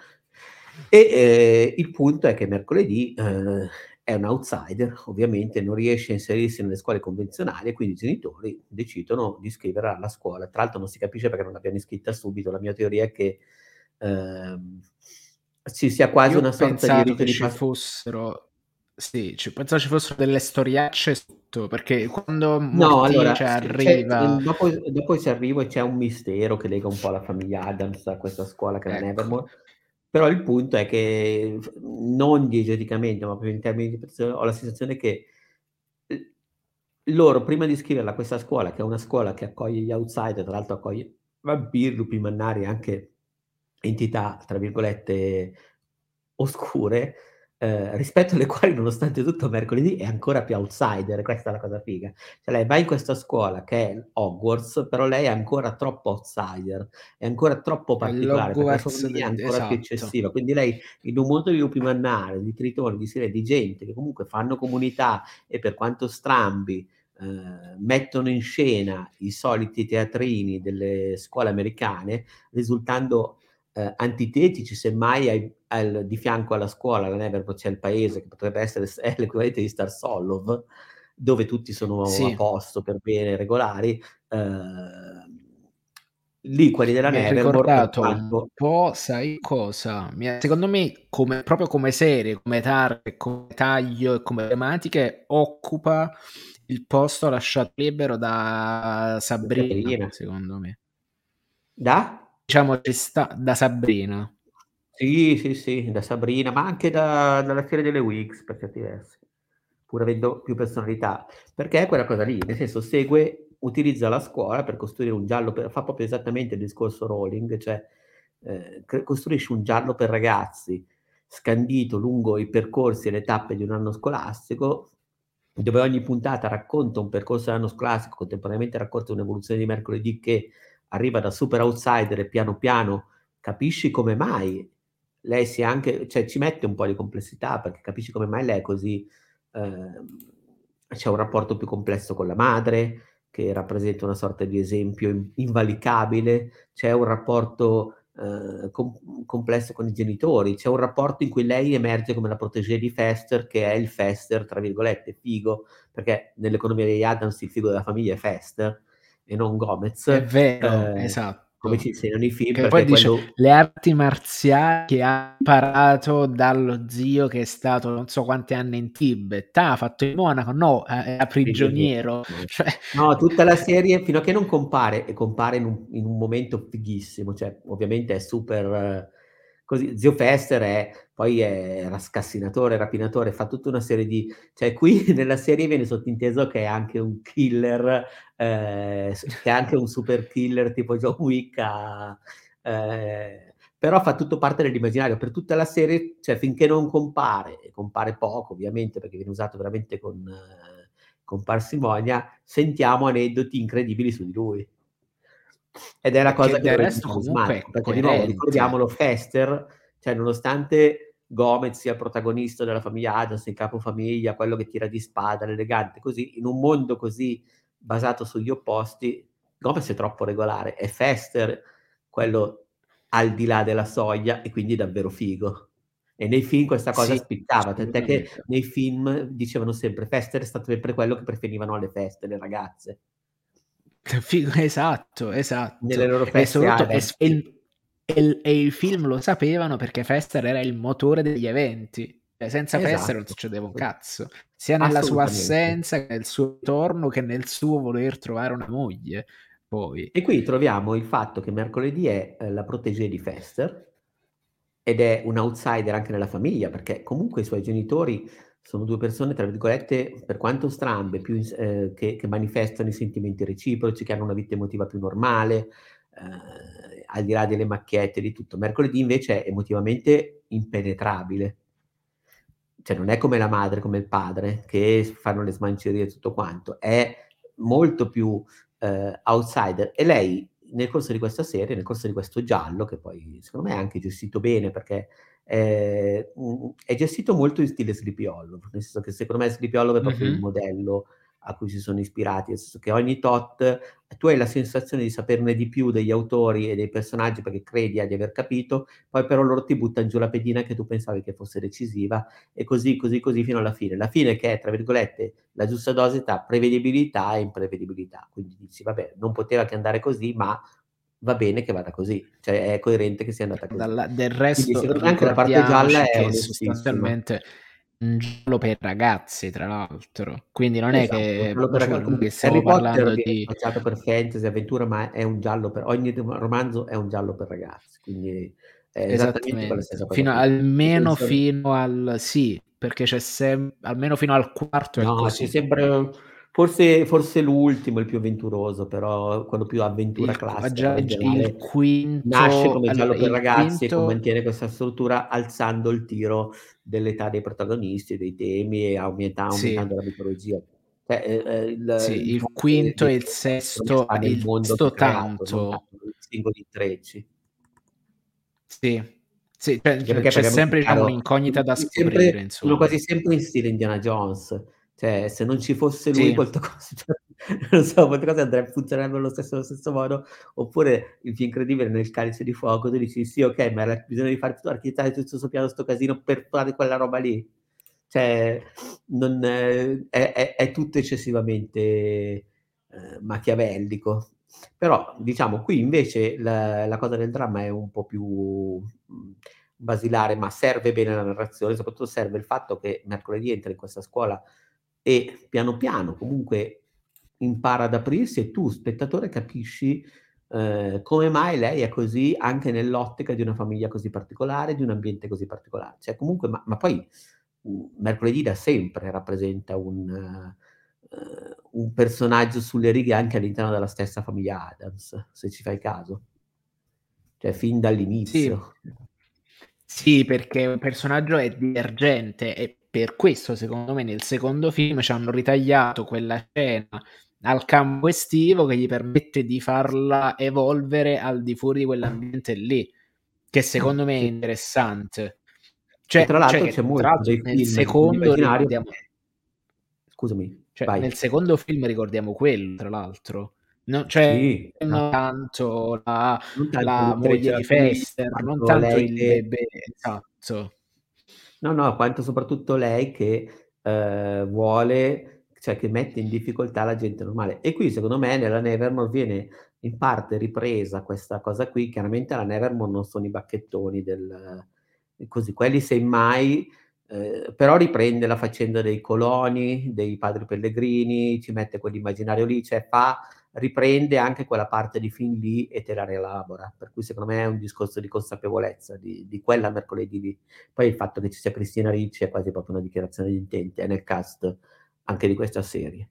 e, ehm, il punto è che mercoledì, ehm, è un outsider, ovviamente non riesce a inserirsi nelle scuole convenzionali e quindi i genitori decidono di iscriverla alla scuola. Tra l'altro non si capisce perché non l'abbiano iscritta subito. La mia teoria è che, ehm, ci sia quasi Io una sorta di rito che di ci pas fossero sì, ci pensavo ci fossero delle storiacce sotto, perché quando No, allora, c'è arriva dopo dopo ci arrivo e c'è un mistero che lega un po' la famiglia Addams a questa scuola che è Ecco. Nevermore, però il punto è che non diegeticamente, ma proprio in termini di ho la sensazione che loro prima di iscriverla a questa scuola, che è una scuola che accoglie gli outsider, tra l'altro accoglie vampiri, lupi mannari anche entità, tra virgolette, "oscure", ehm, rispetto alle quali nonostante tutto mercoledì è ancora più outsider, questa è la cosa figa. Cioè lei va in questa scuola che è Hogwarts, però lei è ancora troppo outsider, è ancora troppo particolare, famiglia è ancora più esatto. eccessiva. Quindi lei in un mondo di lupi mannari, di tritoni, di sirene, di gente che comunque fanno comunità e per quanto strambi, ehm, mettono in scena i soliti teatrini delle scuole americane, risultando, ehm, antitetici semmai ai al di fianco alla scuola, la Nevermore c'è il paese che potrebbe essere l'equivalente di Stars Hollow, dove tutti sono a Sì. posto, per bene, regolari, ehm, lì quelli della Mi Nevermore per ricordato un quanto po' sai cosa? Ha secondo me come proprio come serie, come target, come taglio e come tematiche, occupa il posto lasciato libero da Sabrina, Sabrina. secondo me. Da? Diciamo ci sta da Sabrina. Sì, sì, sì, da Sabrina, ma anche da dalla Fiera delle Winx per certi versi, pur avendo più personalità. Perché è quella cosa lì, nel senso segue utilizza la scuola per costruire un giallo per fa proprio esattamente il discorso Rowling, cioè, c costruisce un giallo per ragazzi, scandito lungo i percorsi e le tappe di un anno scolastico, dove ogni puntata racconta un percorso dell'anno scolastico, contemporaneamente racconta un'evoluzione di mercoledì che arriva da super outsider e piano piano capisci come mai lei sia anche cioè ci mette un po' di complessità, perché capisci come mai lei è così ehm, c'è un rapporto più complesso con la madre, che rappresenta una sorta di esempio in invalicabile, c'è un rapporto, ehm, com complesso con i genitori, c'è un rapporto in cui lei emerge come la protégée di Fester, che è il Fester, tra virgolette, "figo", perché nell'economia degli Addams il figo della famiglia è Fester e non Gomez, È vero, ehm, come ci esatto. insegnano i film, Che poi dice: quello "Le arti marziali che ha imparato dallo zio che è stato non so quanti anni in Tibet. Ah, ha fatto il monaco? No, a era prigioniero." Cioè No, tutta la serie fino a che non compare e compare in un in un momento fighissimo, cioè ovviamente è super così zio Fester è poi è rascassinatore, rapinatore, fa tutta una serie di cioè qui nella serie viene sottinteso che è anche un killer, s che è anche un super killer tipo John Wick a ehm, però fa tutto parte dell'immaginario. Per tutta la serie, cioè finché non compare, e compare poco ovviamente perché viene usato veramente con con parsimonia, sentiamo aneddoti incredibili su di lui. Ed è la cosa che del resto comunque perché di nuovo ricordiamolo Fester, cioè nonostante Gomez sia il protagonista della famiglia Addams, il capofamiglia, quello che tira di spada, l'elegante, così, in un mondo così basato sugli opposti, Gomez è troppo regolare, è Fester quello al di là della soglia e quindi davvero figo. E nei film questa cosa Sì, spiccava, tant'è che nei film dicevano sempre: "Fester è stato sempre quello che preferivano alle feste le ragazze." Esatto, Nelle esatto. loro E feste e il il il film lo sapevano perché Fester era il motore degli eventi. Cioè senza Fester non Esatto, succedeva un cazzo, sia nella sua assenza, che nel suo ritorno, che nel suo voler trovare una moglie, poi. E qui troviamo il fatto che mercoledì è, ehm, la protégée di Fester ed è un outsider anche nella famiglia, perché comunque i suoi genitori sono 2 persone, tra virgolette, per quanto strambe, più ehm, che che manifestano i sentimenti reciproci, che hanno una vita emotiva più normale, ehm, al di là delle macchiette, di tutto. Mercoledì invece è emotivamente impenetrabile. Cioè non è come la madre, come il padre, che fanno le smancerie e tutto quanto, è molto più, ehm, outsider e lei nel corso di questa serie, nel corso di questo giallo, che poi secondo me è anche gestito bene perché, ehm, mhmm, è gestito molto in stile Sleepy Hollow, nel senso che secondo me Sleepy Hollow è proprio il Mh-mh. modello a cui si sono ispirati, nel senso che ogni tot tu hai la sensazione di saperne di più degli autori e dei personaggi perché credi di aver capito, poi però loro ti buttan giù la pedina che tu pensavi che fosse decisiva e così, così, così fino alla fine. La fine che è, tra virgolette, la giusta dose tra prevedibilità e imprevedibilità. Quindi dici: "Vabbè, non poteva che andare così, ma va bene che vada così." Cioè è coerente che sia andata così. Dalla del Quindi resto me anche la parte gialla è che onestissima. Un giallo per ragazzi tra l'altro, quindi non è Esatto, un che giallo per raga comunque stiamo parlando di spacciato per fantasy, avventura, ma è un giallo per ogni rom romanzo è un giallo per ragazzi, quindi è esattamente Esattamente, stessa cosa fino almeno fino al sì, perché c'è sem almeno fino al quarto è No, c'è sempre forse forse l'ultimo il più avventuroso, però quello più avventura Il classica, il generale nasce quinto come allora giallo per ragazzi e quinto mantiene questa struttura alzando il tiro dell'età dei protagonisti e dei temi e aumenta Sì. aumentando la mitologia. Cioè, ehm, ehm, il Sì, il il quinto e il sesto il mondo creato, tanto. nei singoli intrecci. Sì, sì, cioè c'è parliamoci sempre diciamo chiaro, un'incognita da sempre scoprire sono insomma. quasi sempre in stile Indiana Jones, cioè se non ci fosse lui Sì. molte cose cioè non so, molte cose andre funzionerebbero allo stesso allo stesso modo, oppure il più incredibile nel Calice di Fuoco, tu dici: "Sì okay, ma era bisogno di fare tutto architettare tutto 'sto piano, 'sto casino per fare quella roba lì?" Cioè non è è è tutto eccessivamente, ehm, machiavellico. Però diciamo qui invece la la cosa del dramma è un po' più, basilare, ma serve bene la narrazione, soprattutto serve il fatto che mercoledì entra in questa scuola e piano piano comunque impara ad aprirsi e tu spettatore capisci, ehm, come mai lei è così anche nell'ottica di una famiglia così particolare, di un ambiente così particolare. Cioè comunque ma ma poi, mhmm, mercoledì da sempre rappresenta un ehm, un personaggio sulle righe anche all'interno della stessa famiglia Addams, se ci fai caso. Cioè fin Sì. dall'inizio. Sì, perché un personaggio è divergente e per questo secondo me nel secondo film c'hanno ritagliato quella scena al campo estivo che gli permette di farla evolvere al di fuori di quell'ambiente lì, che secondo me è interessante. E tra Cioè cioè l'altro c'è molto l'altro dei nel film secondo ricordiamo scusami, cioè vai. nel secondo film ricordiamo quello tra l'altro. No cioè Sì, non esatto. tanto la Non tanto la moglie di Fester, non tanto lei il bebè esatto. No, no, quanto soprattutto lei che, ehm, vuole cioè che mette in difficoltà la gente normale. E qui secondo me nella Nevermore viene in parte ripresa questa cosa qui, chiaramente alla Nevermore non sono i bacchettoni del così, quelli semmai, ehm, però riprende la faccenda dei coloni, dei padri pellegrini, ci mette quell'immaginario lì, cioè fa riprende anche quella parte di film lì e te la rielabora. Per cui secondo me è un discorso di consapevolezza di di quella mercoledì lì. Poi il fatto che ci sia Christina Ricci è quasi proprio una dichiarazione di intenti, è nel cast anche di questa serie.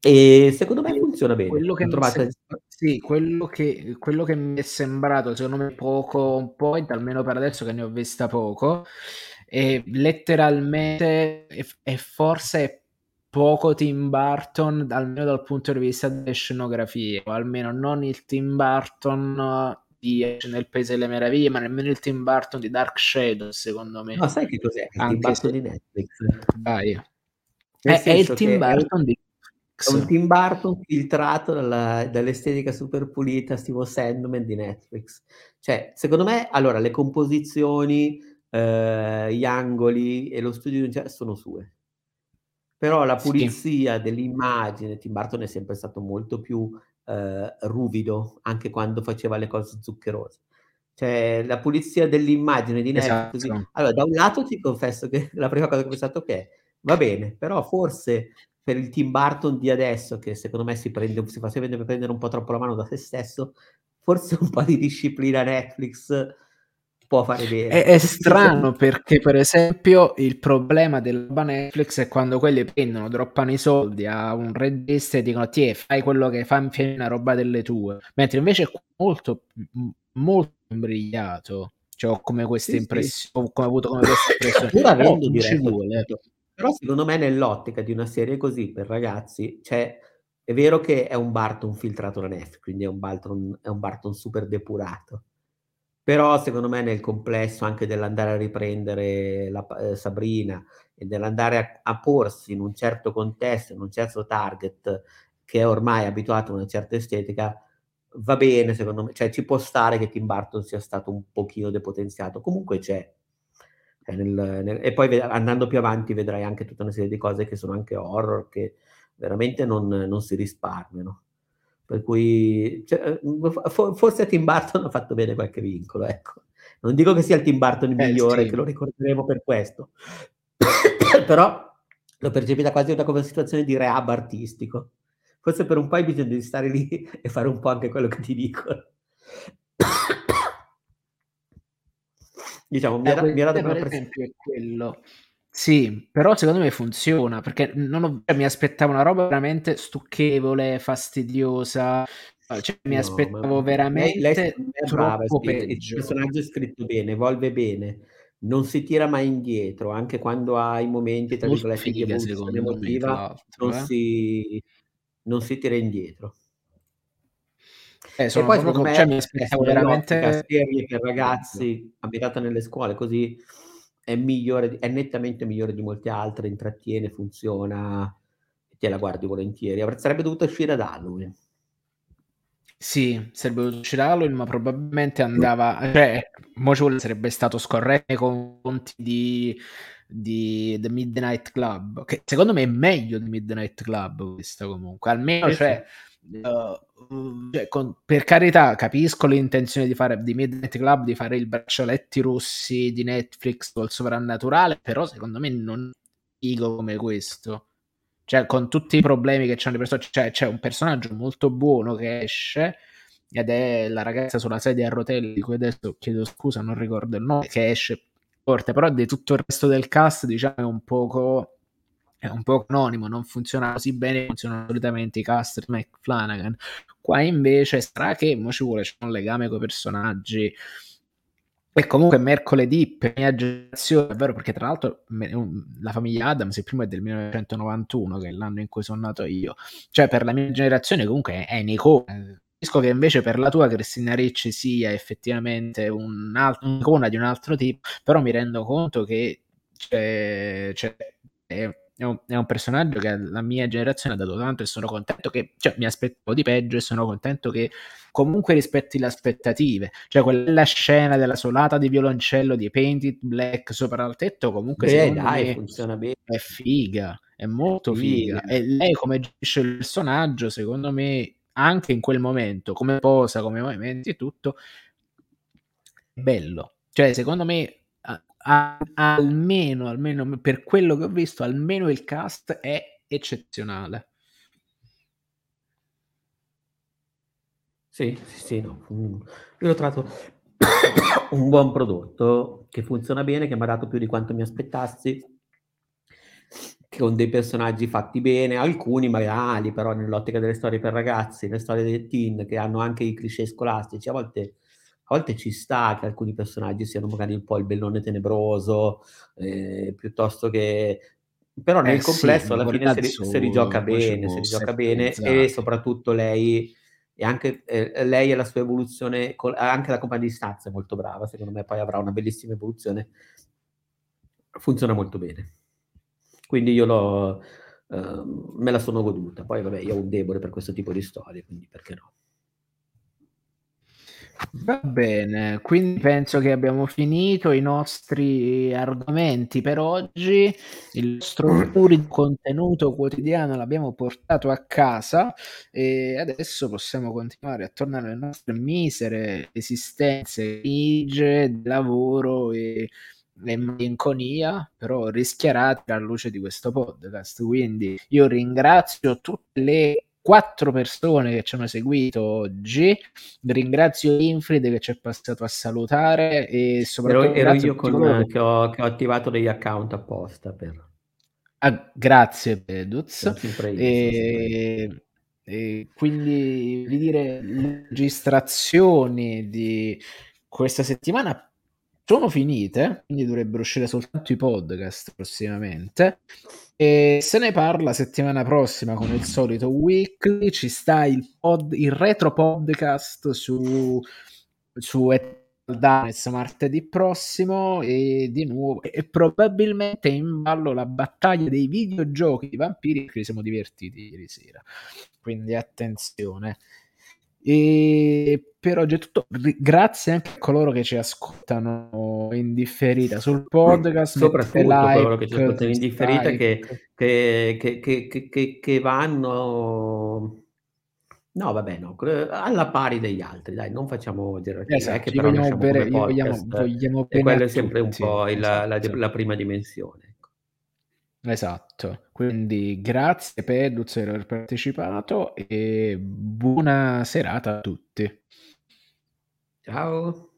E secondo me funziona bene. quello che se sì, quello che quello che mi è sembrato secondo me poco on point, almeno per adesso che ne ho vista poco, è letteralmente e forse è poco Tim Burton, almeno dal punto di vista delle scenografie, o almeno non il Tim Burton di Alice nel Paese delle Meraviglie, ma nemmeno il Tim Burton di Dark Shadows secondo me. No, sai che cos'è il Tim Anche Burton se di Netflix? vai. Nel È è il Tim è Burton di è un. Tim Burton filtrato dalla dall'estetica super pulita stilo Sandman di Netflix. Cioè, secondo me allora le composizioni, ehm, gli angoli e lo studio sono sue. Però la Sì. pulizia dell'immagine Tim Burton è sempre stato molto più, ehm, ruvido, anche quando faceva le cose zuccherose. Cioè la pulizia dell'immagine di Netflix Esatto. allora da un lato ti confesso che la prima cosa che ho pensato: "Okay, va bene", però forse per il Tim Burton di adesso, che secondo me si prende si fa sempre prendere un po' troppo la mano da se stesso, forse un po' di disciplina Netflix può fare bene. È, è strano perché, per esempio, il problema della Netflix è quando quelli prendono, droppano i soldi a un regista e dicono: Ti fai quello che fa, una roba delle tue. Mentre invece è molto, molto imbrigliato. Cioè, ho come questa sì, impressione, sì. ho avuto come questa impressione. Pur avendo vuole. Però secondo me nell'ottica di una serie così per ragazzi, cioè, è vero che è un Barton filtrato da Netflix, quindi è un Barton, è un Barton super depurato però secondo me nel complesso anche dell'andare a riprendere la, eh, Sabrina e dell'andare a, a, porsi in un certo contesto, in un certo target che è ormai abituato a una certa estetica, va bene secondo me, cioè ci può stare che Tim Burton sia stato un pochino depotenziato, comunque c'è. Nel, nel, e poi andando più avanti vedrai anche tutta una serie di cose che sono anche horror, che veramente non, non si risparmiano. Per cui cioè, eh, forse Tim Burton ha fatto bene qualche vincolo, ecco. Non dico che sia il Tim Burton il eh, migliore, sì. che lo ricorderemo per questo, però l'ho percepita quasi una come situazione di rehab artistico. Forse per un po' hai bisogno di stare lì e fare un po' anche quello che ti dicono. diciamo, mi, eh, era, mi era per esempio è quello sì, però secondo me funziona perché non ho, mi aspettavo una roba veramente stucchevole, fastidiosa. Cioè, mi no, aspettavo veramente lei, lei è brava, il personaggio è scritto bene, evolve bene, non si tira mai indietro, anche quando ha i momenti tra virgolette di evoluzione emotiva, non, eh? si, non si tira indietro. Eh, e poi secondo me cioè, mi aspettavo veramente serie per ragazzi abitata nelle scuole così è migliore, è nettamente migliore di molte altre, intrattiene, funziona, te la guardi volentieri. Sarebbe dovuto uscire ad Halloween. Sì, sarebbe dovuto uscire ad Halloween, ma probabilmente andava, cioè, Mojo sarebbe stato scorretto nei confronti di, di The Midnight Club, che secondo me è meglio di Midnight Club questa comunque, almeno, cioè, Uh, cioè, con, per carità, capisco l'intenzione di fare di Midnight Club di fare i braccialetti rossi di Netflix col sovrannaturale, però secondo me non è figo come questo. Cioè, con tutti i problemi che c'hanno le persone, cioè, c'è un personaggio molto buono che esce ed è la ragazza sulla sedia a rotelle di cui adesso chiedo scusa, non ricordo il nome, che esce forte, però di tutto il resto del cast, diciamo, è un poco è un po' anonimo, non funziona così bene, funzionano solitamente i cast di McFlanagan. Qua invece sarà che mo ci vuole c'è un legame con i personaggi. E comunque mercoledì per mia generazione, è vero perché tra l'altro la famiglia Adams il primo è del 1991, che è l'anno in cui sono nato io. Cioè per la mia generazione comunque è un'icona. Capisco che invece per la tua Cristina Ricci sia effettivamente un'icona di un altro tipo, però mi rendo conto che c'è, c'è è un, è un, personaggio che la mia generazione ha dato tanto e sono contento che, cioè mi aspettavo di peggio e sono contento che comunque rispetti le aspettative. Cioè quella scena della solata di violoncello di Painted Black sopra il tetto comunque Beh, dai, funziona bene. è figa, è molto figa. figa. E lei come gestisce il personaggio, secondo me, anche in quel momento, come posa, come movimenti e tutto, è bello. Cioè, secondo me almeno, almeno per quello che ho visto, almeno il cast è eccezionale. Sì, sì, sì, no. Io l'ho trovato un buon prodotto che funziona bene, che mi ha dato più di quanto mi aspettassi, con dei personaggi fatti bene, alcuni magari, però nell'ottica delle storie per ragazzi, le storie dei teen che hanno anche i cliché scolastici, a volte a volte ci sta che alcuni personaggi siano magari un po' il bellone tenebroso, eh, piuttosto che... Però nel eh complesso sì, alla fine si, ri- si rigioca bene, si rigioca bene e soprattutto lei e anche eh, lei e la sua evoluzione, anche la compagnia di stanza è molto brava, secondo me poi avrà una bellissima evoluzione, funziona molto bene. Quindi io l'ho, eh, me la sono goduta, poi vabbè io ho un debole per questo tipo di storie, quindi perché no. Va bene, quindi penso che abbiamo finito i nostri argomenti per oggi. Il nostro plurido contenuto quotidiano l'abbiamo portato a casa e adesso possiamo continuare a tornare alle nostre misere esistenze grigie lavoro e, e malinconia, però rischiarate alla luce di questo podcast. Quindi io ringrazio tutte le quattro persone che ci hanno seguito oggi. Ringrazio Infrid che ci è passato a salutare e soprattutto ero, ero io con, che, ho, che ho attivato degli account apposta per... Ah, grazie Peduz. E, e quindi vi dire le registrazioni di questa settimana sono finite, quindi dovrebbero uscire soltanto i podcast prossimamente. E se ne parla settimana prossima con il solito weekly. Ci sta il, pod, il retro podcast su, su Danes martedì prossimo e di nuovo e probabilmente in ballo la battaglia dei videogiochi di vampiri che siamo divertiti ieri sera quindi attenzione e per oggi è tutto. Grazie anche a coloro che ci ascoltano in differita sul podcast. Soprattutto like, coloro che ci ascoltano in differita che, che, che, che, vanno. No, vabbè, no, alla pari degli altri, dai, non facciamo gerarchia, esatto, che però vogliamo bere, vogliamo, vogliamo e quello è sempre tutti. un po' il, esatto. la, la, la prima dimensione. Esatto, quindi grazie Peduz per aver partecipato e buona serata a tutti. Ciao.